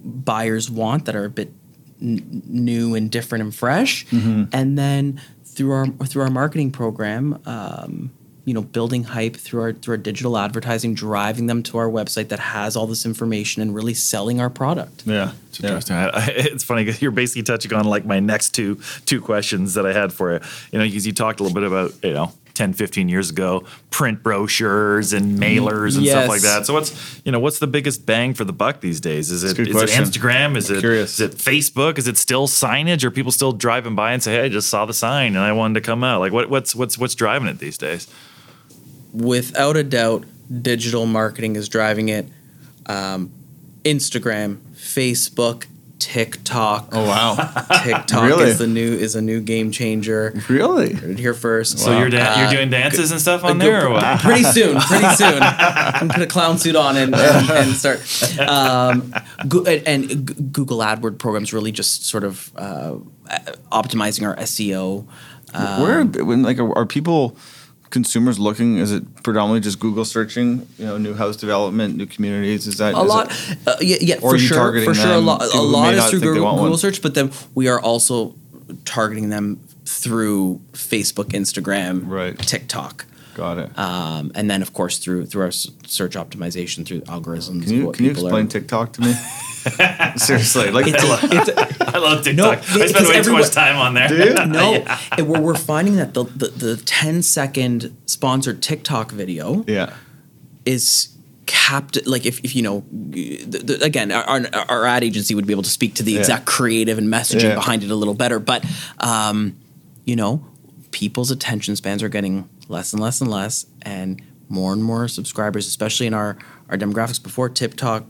buyers want that are a bit n- new and different and fresh. And then through our through our marketing program um, you know building hype through our through our digital advertising driving them to our website that has all this information and really selling our product Yeah, It's interesting. I, I, it's funny because you're basically touching on like my next two two questions that I had for you. You know, because you talked a little bit about you know 10, 15 years ago, print brochures and mailers and stuff like that. So what's you know what's the biggest bang for the buck these days? Is it, is good it. Instagram? Is it Curious. is it Facebook? Is it still signage? Are people still driving by and say, "Hey, I just saw the sign and I wanted to come out"? Like what what's what's what's driving it these days? without a doubt, digital marketing is driving it. Um, Instagram, Facebook, TikTok. Oh wow. TikTok Really? is the new is a new game changer. really? Heard here first. So you're da- Uh, you're doing dances and stuff on Go- there, or what? Pretty soon, pretty soon. I'm gonna put a clown suit on and, and, and start. Um, Go- and and Google AdWord programs really just sort of uh, optimizing our SEO. Where when like are, are people consumers looking? Is it predominantly just Google searching? You know, new house development, new communities. Is that a is lot, it- uh, yeah, yeah, for you sure, for sure. A lot, a lot is through Google, Google search, but then we are also targeting them through Facebook, Instagram, Right. TikTok. Got it. Um, and then, of course, through through our search optimization through algorithms. can you can you explain are- TikTok to me? Seriously, like It's a- it's a- I love TikTok. No, I spend way too much time on there. no, and we're, we're finding that the, the, the 10 second sponsored TikTok video yeah. is capped. Like, if, if you know, the, the, again, our, our, our ad agency would be able to speak to the Yeah. exact creative and messaging Yeah. behind it a little better. But, um, you know, people's attention spans are getting less and less and less, and more and more subscribers, especially in our, our demographics before TikTok,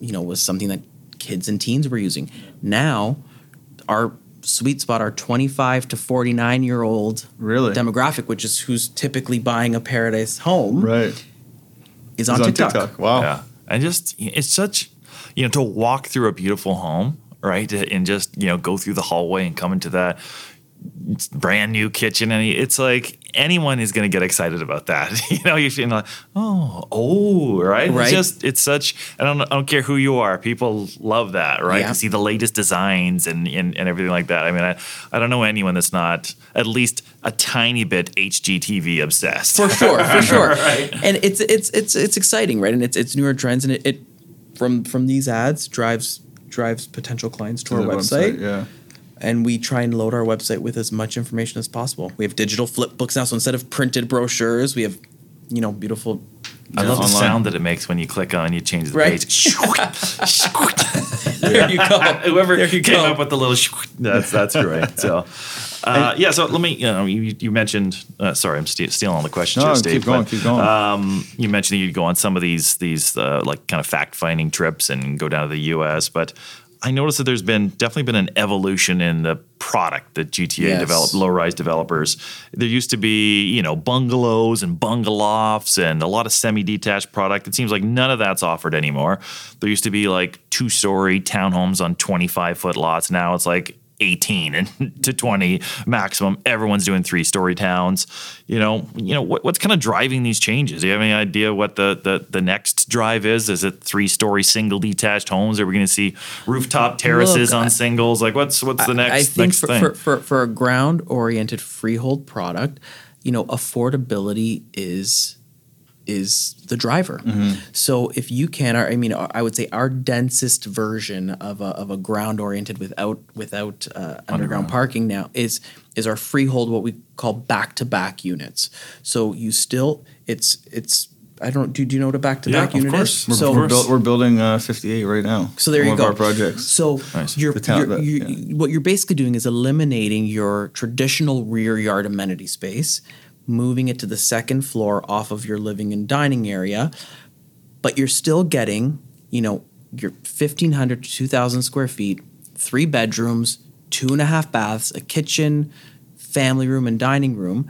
you know, was something that kids and teens were using. Now, our sweet spot, our 25 to 49 year old Really? demographic, which is who's typically buying a paradise home, Right. is It's on, TikTok. Wow. Yeah, and just it's such you know to walk through a beautiful home, right, and just you know go through the hallway and come into that brand new kitchen, and it's like anyone is going to get excited about that. you know, you're feeling like, oh, oh, right. Right. It's just it's such. I don't I don't care who you are. People love that, right? Yeah. To see the latest designs and, and and everything like that. I mean, I I don't know anyone that's not at least a tiny bit HGTV obsessed. For sure, for sure. And it's it's it's it's exciting, right? And it's it's newer trends, and it, it from from these ads drives drives potential clients to, To our the website. Yeah. And we try and load our website with as much information as possible. We have digital flip books now, so instead of printed brochures, we have you know beautiful. I love the sound that it makes when you click on you change the Right. page. There you go. Whoever There you came go. up with the little that's that's great. So, uh, yeah. So let me. You know, you, you mentioned. Uh, sorry, I'm ste- stealing all the questions. No, here, keep going, but, keep going. Um, you mentioned that you'd go on some of these these uh, like kind of fact finding trips and go down to the U.S. But I noticed that there's been definitely been an evolution in the product that GTA Yes. developed, low rise developers. There used to be you know bungalows and bungalofts and a lot of semi detached product. It seems like none of that's offered anymore. There used to be like two story townhomes on 25 foot lots. Now it's like 18 and to 20 maximum. Everyone's doing three story towns. You know, you know what, what's kind of driving these changes? Do you have any idea what the the, the next drive is? Is it three story single detached homes? Are we going to see rooftop terraces Look, on I- singles? Like what's what's the I- next I think next for, thing? for, for, for a ground oriented freehold product, you know, affordability is is the driver. Mm-hmm. So if you can, I mean, I would say our densest version of a, of a ground oriented without without uh, underground parking now is is our freehold, what we call back to back units. So you still, it's it's. I don't. Do, do you know what a back to back of unit course. is? We're, so we're, we're building uh, 58 right now. so there One you of go. our projects. So Nice. you're, you're, that- you yeah. what you're basically doing is eliminating your traditional rear yard amenity space, moving it to the second floor off of your living and dining area, but you're still getting, you know, your 1,500 to 2,000 square feet, three bedrooms, two and a half baths, a kitchen, family room, and dining room.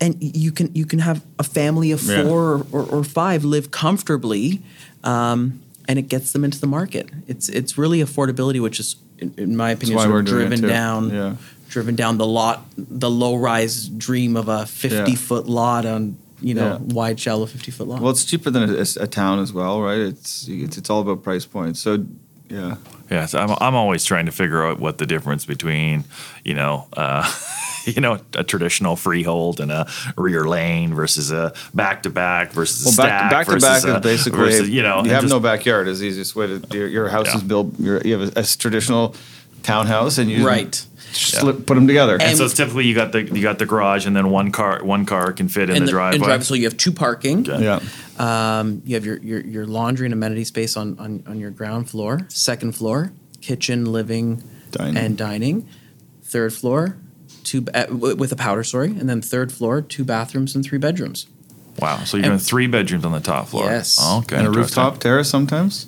And you can you can have a family of Yeah. four or, or, or five live comfortably, um, and it gets them into the market. It's it's really affordability, which is, in, in my opinion, sort of driven down, Yeah. Driven down the lot, the low rise dream of a fifty Yeah. foot lot on you know Yeah. wide, shallow fifty foot lot. Well, it's cheaper than a, a town as well, right? It's, it's it's all about price points. So, yeah. Yeah, so I'm I'm always trying to figure out what the difference between, you know, uh, you know, a traditional freehold and a rear lane versus a back to back versus a Well, stack back, back to versus back a- is basically versus, you know you have just- no backyard is the easiest way to your, your house Yeah. is built. Your, you have a, a traditional townhouse and you Right. slip, put them together. And, And- so it's typically you got the you got the garage and then one car one car can fit in and the, driveway. drive, so you have two parking. Okay. yeah, Um, you have your, your, your laundry and amenity space on, on, on your ground floor, second floor, kitchen, living, Dining. and dining. Third floor, two uh, with a powder story, and then third floor, two bathrooms and three bedrooms. Wow. So you're And- doing three bedrooms on the top floor. Yes. Oh, okay. And a rooftop terrace sometimes.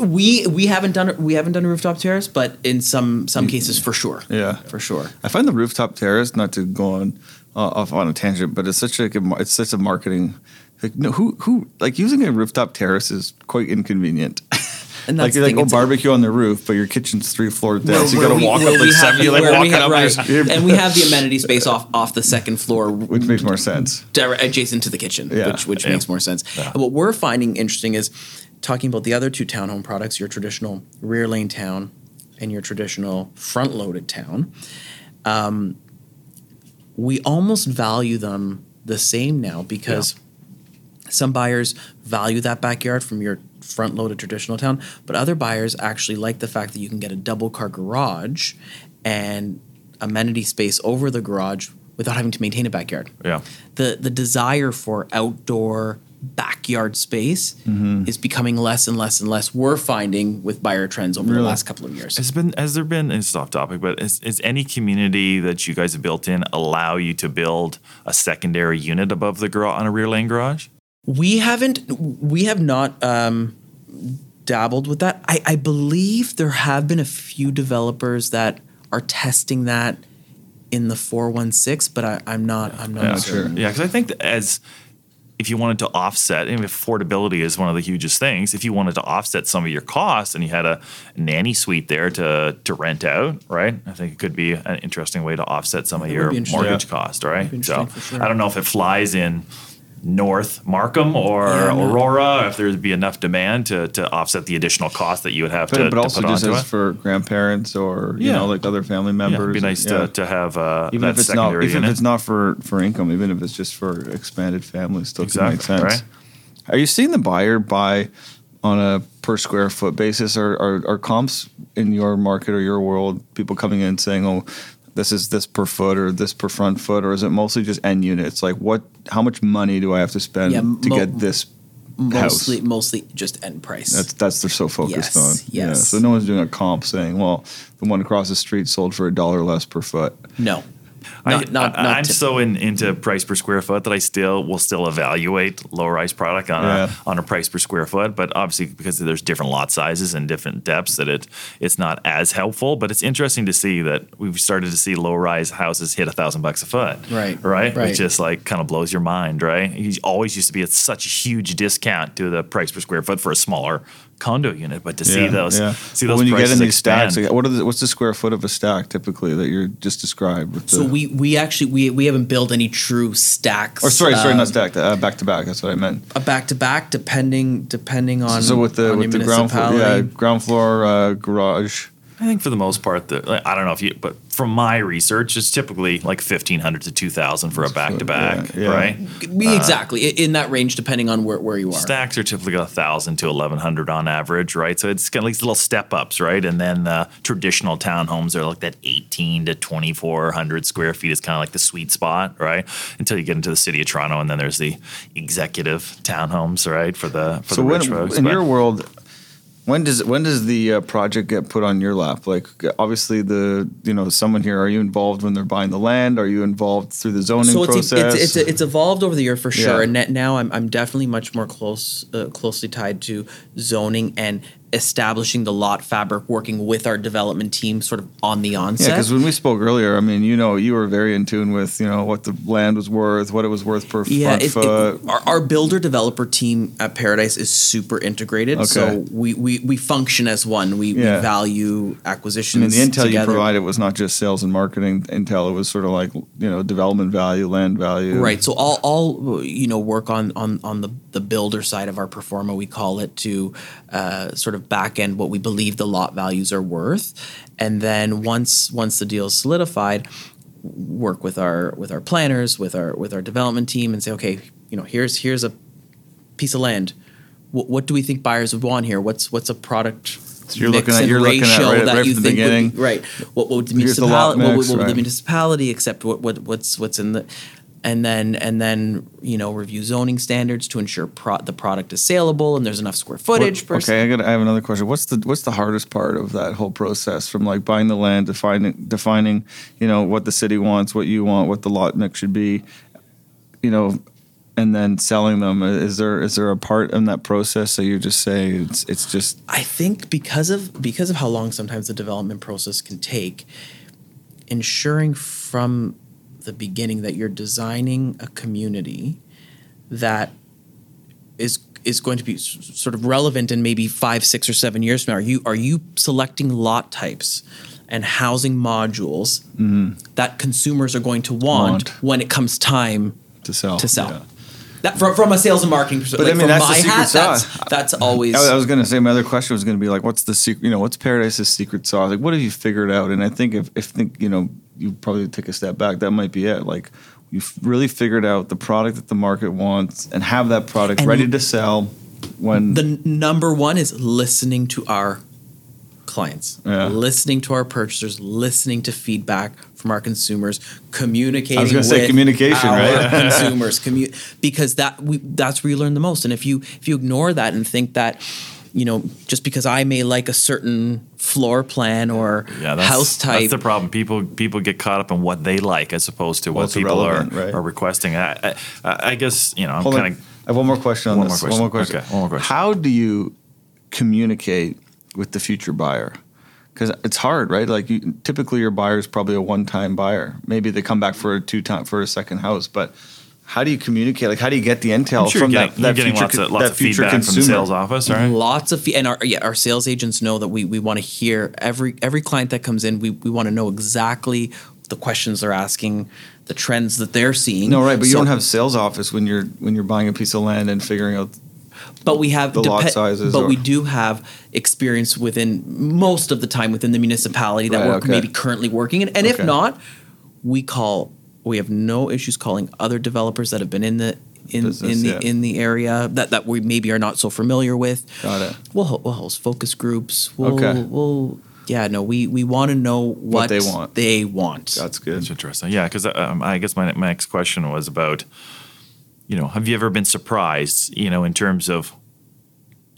We we haven't done we haven't done a rooftop terrace, but in some some cases for sure. Yeah. for sure. I find the rooftop terrace not to go on uh, off on a tangent, but it's such a it's such a marketing. Like, no, who who like using a rooftop terrace is quite inconvenient. And like that's the you like go it's a- barbecue on the roof, but your kitchen's three floors down, so you got to walk up like seven. You're like walking have- up, right. and we have the amenity space off off the second floor, which makes more sense. adjacent to the kitchen, Yeah. which which Yeah. makes more sense. And what we're finding interesting is talking about the other two townhome products, your traditional rear lane town and your traditional front loaded town. Um, we almost value them the same now because some buyers value that backyard from your front loaded traditional town, but other buyers actually like the fact that you can get a double car garage and amenity space over the garage without having to maintain a backyard. Yeah. The the desire for outdoor backyard space Mm-hmm. is becoming less and less and less. We're finding with buyer trends over the last couple of years. Has been has there been it's off topic, but is, is any community that you guys have built in allow you to build a secondary unit above the garage on a rear lane garage? We haven't. We have not um, dabbled with that. I, I believe there have been a few developers that are testing that in the four one six, but I, I'm not. I'm not Yeah, certain. Yeah, because I think as if you wanted to offset, and affordability is one of the hugest things. If you wanted to offset some of your costs, and you had a nanny suite there to to rent out, right? I think it could be an interesting way to offset some of your mortgage Yeah. cost, right? So sure. I don't know if it flies in. North Markham or Yeah, no. Aurora, if there'd be enough demand to, to offset the additional cost that you would have But, to, but to also just as it. for grandparents or you Yeah. know like other family Yeah, members. it'd be nice yeah. to, to have uh, even if it's not even unit. if it's not for for income, even if it's just for expanded families, still Exactly, sense. right? Are you seeing the buyer buy on a per square foot basis, or are, are comps in your market or your world people coming in saying, "Oh, this is this per foot or this per front foot," or is it mostly just end units? Like, what? How much money do I have to spend Yeah, to mo- get this Mostly, house? mostly just end price. That's that's they're so focused Yes, on. Yeah. yes. So no one's doing a comp saying, "Well, the one across the street sold for a dollar less per foot." no. I, Not, not, I, not am typ- so in, into price per square foot that I still will still evaluate low rise product on Yeah. a on a price per square foot. But obviously, because there's different lot sizes and different depths, that it it's not as helpful. But it's interesting to see that we've started to see low rise houses hit a thousand bucks a foot. Right, right, right. Which just like kind of blows your mind, right? You always used to be at such a huge discount to the price per square foot for a smaller condo unit, but to see those see But those when you get in these expand. stacks, like, what are the, what's the square foot of a stack typically that you're just described? With the, So we we actually we, we haven't built any true stacks. or sorry, sorry, um, not stacked, uh, back to back. That's what I meant. a back to back, depending depending on so with the with the ground floor, yeah, ground floor uh, garage. I think for the most part, the, like, I don't know if you, but from my research, it's typically like fifteen hundred to two thousand for a back to back, yeah, yeah. right? Uh, exactly i- in that range, depending on where, where you are. Stacks are typically a thousand to eleven hundred on average, right? So it's kind of like these little step ups, right? And then the traditional townhomes are like that eighteen to twenty four hundred square feet is kind of like the sweet spot, right? Until you get into the city of Toronto, and then there's the executive townhomes, right? For the for So the when, rich folks. in But- your world, when does when does the uh, project get put on your lap? Like obviously the you know someone here. Are you involved when they're buying the land? Are you involved through the zoning so it's, process? it's, it's, it's evolved over the year for sure, Yeah. and now I'm, I'm definitely much more close uh, closely tied to zoning and establishing the lot fabric, working with our development team, sort of on the onset. Yeah, because when we spoke earlier, I mean, you know, you were very in tune with, you know, what the land was worth, what it was worth per yeah, it, foot. it, our, our builder developer team at Paradise is super integrated. Okay. So we, we, we function as one. We, Yeah. we value acquisitions. I mean, the intel you provided was not just sales and marketing intel; it was sort of like you know development value, land value. Right. So all, all you know, work on on on the the builder side of our pro forma, we call it, to uh, sort of back end what we believe the lot values are worth, and then once once the deal is solidified, work with our with our planners, with our with our development team, and say, okay, you know, here's here's a piece of land. What, what do we think buyers would want here? What's what's a product? So you're mix looking at- and you're looking at ratio right- that right you think would be- right? What, what would the Here's the lot municipality? what, would- what would the municipality accept? What, what what's what's in the and then and then you know review zoning standards to ensure pro- the product is saleable and there's enough square footage. What, okay, I got. I have another question. What's the What's the hardest part of that whole process? From like buying the land, defining defining, you know, what the city wants, what you want, what the lot mix should be, you know, and then selling them. Is there is there a part in that process that you just say it's it's just I think because of because of how long sometimes the development process can take, ensuring from the beginning that you're designing a community that is is going to be sort of relevant in maybe five, six, or seven years from now. Are you are you selecting lot types and housing modules mm-hmm. that consumers are going to want, Want. when it comes time to sell? to sell? Yeah. That from, from a sales and marketing perspective. But I mean, that's the my secret hat, sauce. That's, that's always. I, I was going to say my other question was going to be like, what's the secret? You know, what's Paradise's secret sauce? Like, what have you figured out? And I think if if think you know, you probably take a step back. That might be it. Like, you've really figured out the product that the market wants and have that product And ready to sell when the number one is listening to our clients, Yeah. listening to our purchasers, listening to feedback from our consumers, communicating. I was gonna say communication, right? consumers, commu- because that we that's where you learn the most. And if you if you ignore that and think that. You know, just because I may like a certain floor plan or Yeah, that's, house type, That's the problem. People people get caught up in what they like as opposed to what What's people are, right? are requesting. I, I, I guess you know I'm kind of. I have one more question on One this. more One more question. question. Okay, one more question. How do you communicate with the future buyer? Because it's hard, right? Like you, typically, your buyer is probably a one-time buyer. Maybe they come back for a two-time for a second house, but how do you communicate? Like, how do you get the intel sure from you're that, getting, that you're getting future, lots of lots that of future feedback consumer? from the sales office, right? Lots of fee- and our yeah our sales agents know that we we want to hear every every client that comes in. We we want to know exactly the questions they're asking, the trends that they're seeing. No, right, but you don't have sales office when you're when you're buying a piece of land and figuring out. But we have the lot sizes But or- we do have experience within most of the time within the municipality that Right, we're okay. maybe currently working in, and if not, we call. We have no issues calling other developers that have been in the in Business, in the yeah. in the area that that we maybe are not so familiar with. Got it. We'll ho- we'll host focus groups. We'll, Okay. We'll yeah no we we want to know what, they want. They want. That's good. That's interesting. Yeah, because um, I guess my, my next question was about, you know, have you ever been surprised, you know, in terms of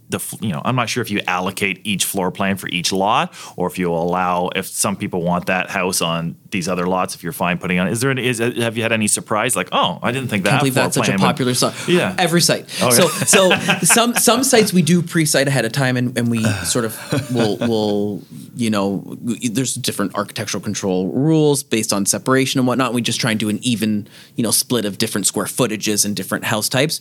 the, you know, I'm not sure if you allocate each floor plan for each lot or if you allow, if some people want that house on these other lots, if you're fine putting on, is there, any, is, have you had any surprise? Like, oh, I didn't think that can't believe that's such a would- popular site. Yeah. every site. Oh, so yeah. so some some sites we do pre-site ahead of time, and, and we sort of will will you know there's different architectural control rules based on separation and whatnot. We just try and do an even you know split of different square footages and different house types.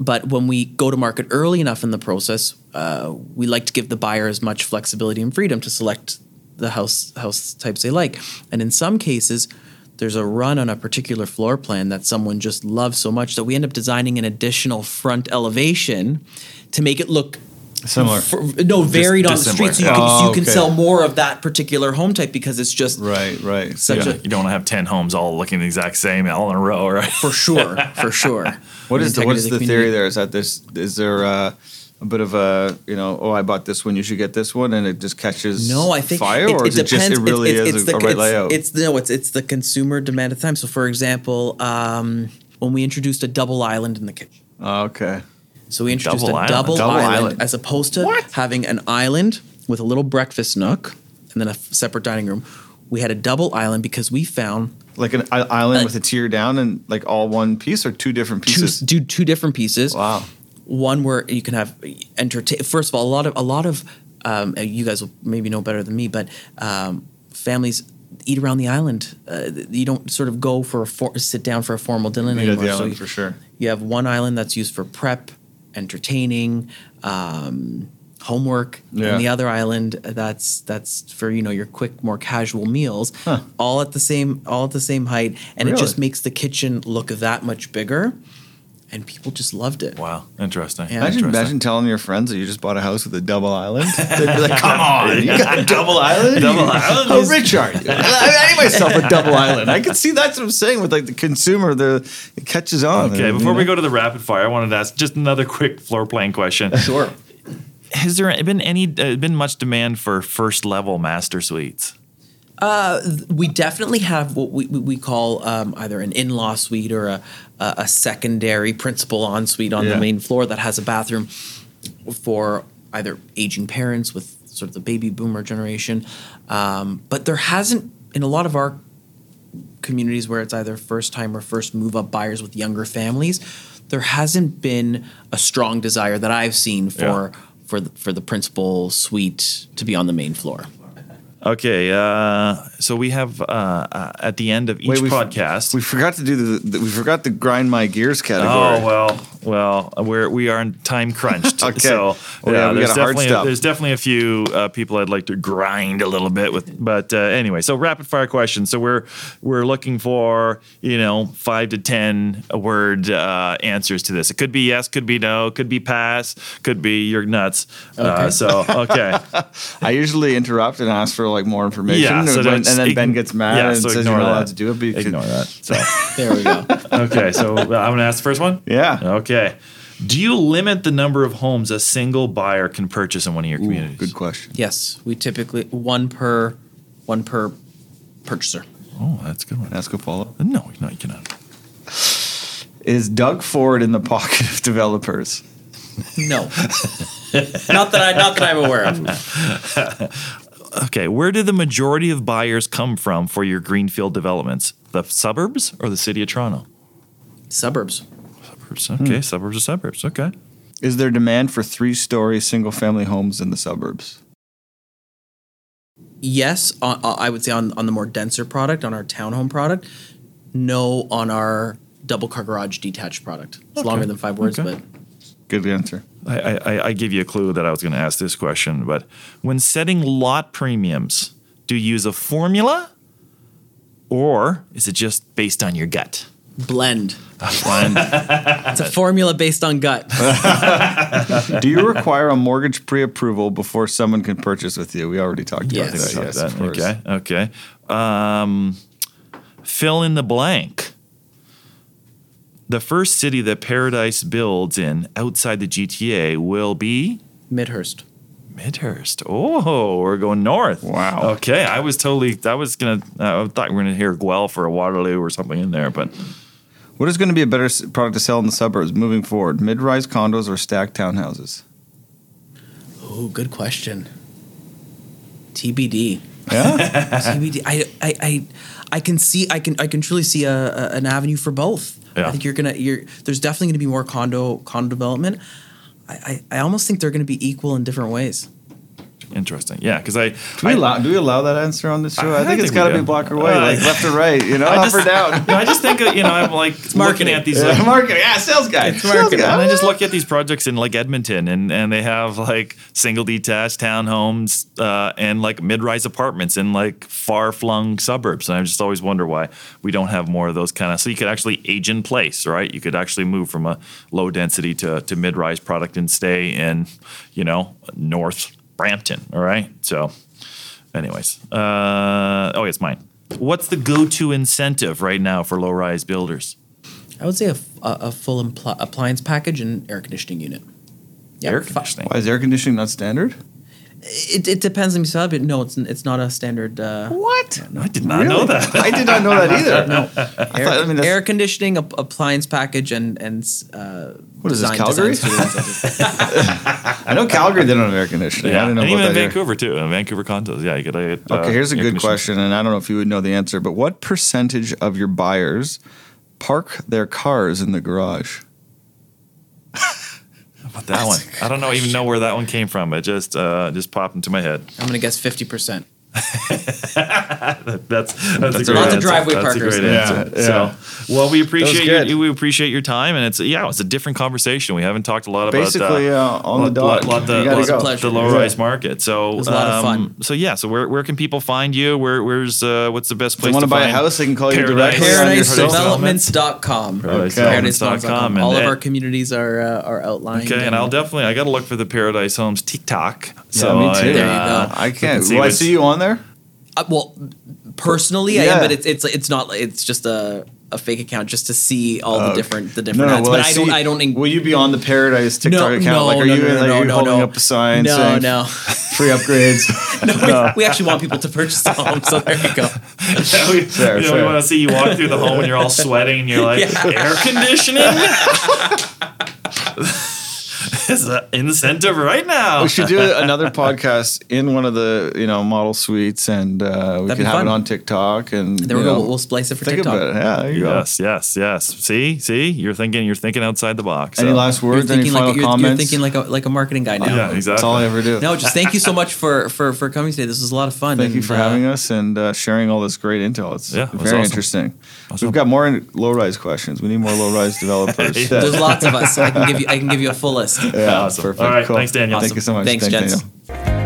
But when we go to market early enough in the process, uh, we like to give the buyer as much flexibility and freedom to select the house house types they like. And in some cases, there's a run on a particular floor plan that someone just loves so much that we end up designing an additional front elevation to make it look Similar. for, no varied on the dissimilar. street, so you can, Oh, you can okay. sell more of that particular home type because it's just Right, right. Such Yeah, a- you don't want to have 10 homes all looking the exact same all in a row, right? for sure, for sure. What is the, what is integrity the theory there? Is that this is there uh, a bit of a you know oh I bought this one you should get this one and it just catches No, I think fire or is it just it really is a, a right it's, layout? It's no, it's it's the consumer demand at the time. So, for example, um, when we introduced a double island in the kitchen. Oh, okay. So we introduced Double a island. double, Double island, island. as opposed to having an island with a little breakfast nook and then a f- separate dining room. We had a double island because we found Like an island Uh, with a tier down and like all one piece or two different two, pieces. do two different pieces. Wow. One where you can have entertain. First of all, a lot of a lot of um, uh, you guys will maybe know better than me, but um, families eat around the island. Uh, you don't sort of go for a for, sit down for a formal dinner Meat at anymore. the So island you- for sure. You have one island that's used for prep, entertaining, um, homework, Yeah. and the other island that's that's for you know your quick, more casual meals. All at the same all at the same height, and it just makes the kitchen look that much bigger. And people just loved it. Wow, interesting. Yeah. Imagine, Interesting. imagine telling your friends that you just bought a house with a double island. They'd be like, "Come on, you got a double island? Double island? How rich are you? I need myself a double island. I can see that's what I'm saying with like the consumer. The it catches on. Okay, You before we know? go to the rapid fire, I wanted to ask just another quick floor plan question. Sure. Has there been any uh, been much demand for first level master suites? We definitely have what we, we call um, either an in-law suite or a, a, a secondary principal ensuite on Yeah. the main floor that has a bathroom for either aging parents with sort of the baby boomer generation. Um, but there hasn't in a lot of our communities where it's either first time or first move up buyers with younger families. there hasn't been a strong desire that I've seen for Yeah. for the, for the principal suite to be on the main floor. Okay, uh, so we have uh, uh, at the end of each Wait, we f- podcast. We forgot to do the, the. We forgot the grind my gears category. Oh well, well, we're we are in time crunched. Okay. So Well, yeah, we there's got a hard definitely there's definitely a few uh, people I'd like to grind a little bit with. But uh, anyway, so rapid fire questions. So we're we're looking for you know five to ten word uh, answers to this. It could be yes, could be no, could be pass, could be you're nuts. Uh, Okay. so okay, I usually interrupt and ask for like more information, yeah. So and, and then just Ben gets mad yeah, and so says you're not allowed to do it. But you could- Ignore that. So There we go. okay, so uh, I'm gonna ask the first one. Yeah. Okay. Do you limit the number of homes a single buyer can purchase in one of your Ooh, communities? good question. yes, we typically one per one per purchaser. Oh, that's a good one. Ask a follow. No, no, you cannot. Is Doug Ford in the pocket of developers? No, not that I not that I'm aware of. Okay, where do the majority of buyers come from for your greenfield developments? The suburbs or the city of Toronto? Suburbs. Suburbs. Okay, suburbs or suburbs. Okay. Is there demand for three-story single-family homes in the suburbs? Yes, on, uh, I would say on on the more denser product, on our townhome product. No, on our double car garage detached product. It's Okay. longer than five words, Okay. but Good answer. I, I, I give you a clue that I was going to ask this question, but when setting lot premiums, do you use a formula or is it just based on your gut? blend. One. It's a formula based on gut. Do you require a mortgage pre-approval before someone can purchase with you? We already talked about Yes. that. Yes, of okay. Okay. Um, fill in the blank. The first city that Paradise builds in outside the GTA will be Midhurst. Midhurst. Oh, we're going north. Wow. Okay, I was totally. I was gonna. Uh, I thought we were gonna hear Guelph or Waterloo or something in there, but What is going to be a better product to sell in the suburbs moving forward? Mid-rise condos or stacked townhouses? Oh, good question. TBD. Yeah. TBD. I, I, I, I can see. I can. I can truly see a, a an avenue for both. Yeah. I think you're gonna. You're. There's definitely gonna be more condo condo development. I, I, I almost think they're gonna be equal in different ways. Interesting. Yeah, because I. Do we, I- allow, do we allow that answer on this show? I I, think think it's got to be black or white, Uh, like left or right, you know, I up just- or down. I just think you know I'm like looking marketing. at these. Yeah, Like, marketing, yeah, sales guy. It's Sales guy. And I just look at these projects in like Edmonton, and, and they have like single detached townhomes uh, and like mid rise apartments in like far flung suburbs. And I just always wonder why we don't have more of those kind of. So you could actually age in place, right? You could actually move from a low density to, to mid rise product and stay in, you know, North Brampton. All right. So, anyways, uh, oh, it's mine. What's the go to incentive right now for low rise builders? I would say a full impl- appliance package and air conditioning unit. Yeah, Air fi- conditioning. Why is air conditioning not standard? It, it depends on the sub, but no, it's it's not a standard. Uh, What? I did not know that. I did not know that either. no. air, thought- I mean, air conditioning, ap- appliance package, and and uh, What is this, design- Calgary? I know Calgary they don't have air conditioning. Yeah. I Yeah, didn't know and about even in that here. Vancouver too. In Vancouver condos, yeah, you could. Uh, Okay, here's a good question, and I don't know if you would know the answer, but what percentage of your buyers park their cars in the garage? About that one? I don't know, even know where that one came from. It just uh, just popped into my head. I'm gonna guess fifty percent. That's that's, a Lots great of driveway that's parkers. A great Yeah, answer. yeah. So, well, we appreciate good. your, we appreciate your time, and it's yeah, it's a different conversation. We haven't talked a lot Basically, about uh, on the dot. lot, the, lot- go. The low Yeah. rise market. So was a lot of um, fun. So yeah, so where, where can people find you? Where where's uh, what's the best If place want to buy a house, they can call you Paradise- directly on your Paradise cell. ParadiseDevelopments.com. ParadiseDevelopments.com. ParadiseDevelopments.com. And All of our communities are uh, are outlined. Okay, and I'll definitely I got to look for the Paradise Homes TikTok. So yeah, me too. I, uh. I can't. see I see you on there? Uh, well, personally, I Yeah. am, but it's it's it's not. It's just a, a fake account just to see all the different the different ads. will but I, don't. I don't. en- will you be on the Paradise TikTok no, account? no, like, are no, you, no, like, no, are you no, holding no. up a sign No, saying no. free upgrades? no, we, we actually want people to purchase the home. So there you go. Yeah, we, Fair, you know, we want to see you walk through the home and you're all sweating and you're like, Yeah. air conditioning? is in the center right now. We should do another podcast in one of the you know model suites, and uh, we That'd can have fun. it on TikTok. And There we you go. know, We'll, we'll splice it for think TikTok. about it. Yeah, there you go. Yes, yes, yes. See, see, you're thinking, you're thinking outside the box. Any last You're words? Any thinking final like you're, comments? you're thinking like a like a marketing guy now. Yeah, exactly. That's all I ever do. No, just thank you so much for for for coming today. This was a lot of fun. Thank you for uh, having us and uh, sharing all this great intel. It's Yeah, it was very awesome. interesting. Awesome. We've got more low rise questions. We need more low rise developers. Yeah. There's lots of us. I can give you I can give you a full list. Yeah, Awesome. perfect. All right, cool. thanks, Daniel. Thank you so much. Thanks, gents. Daniel.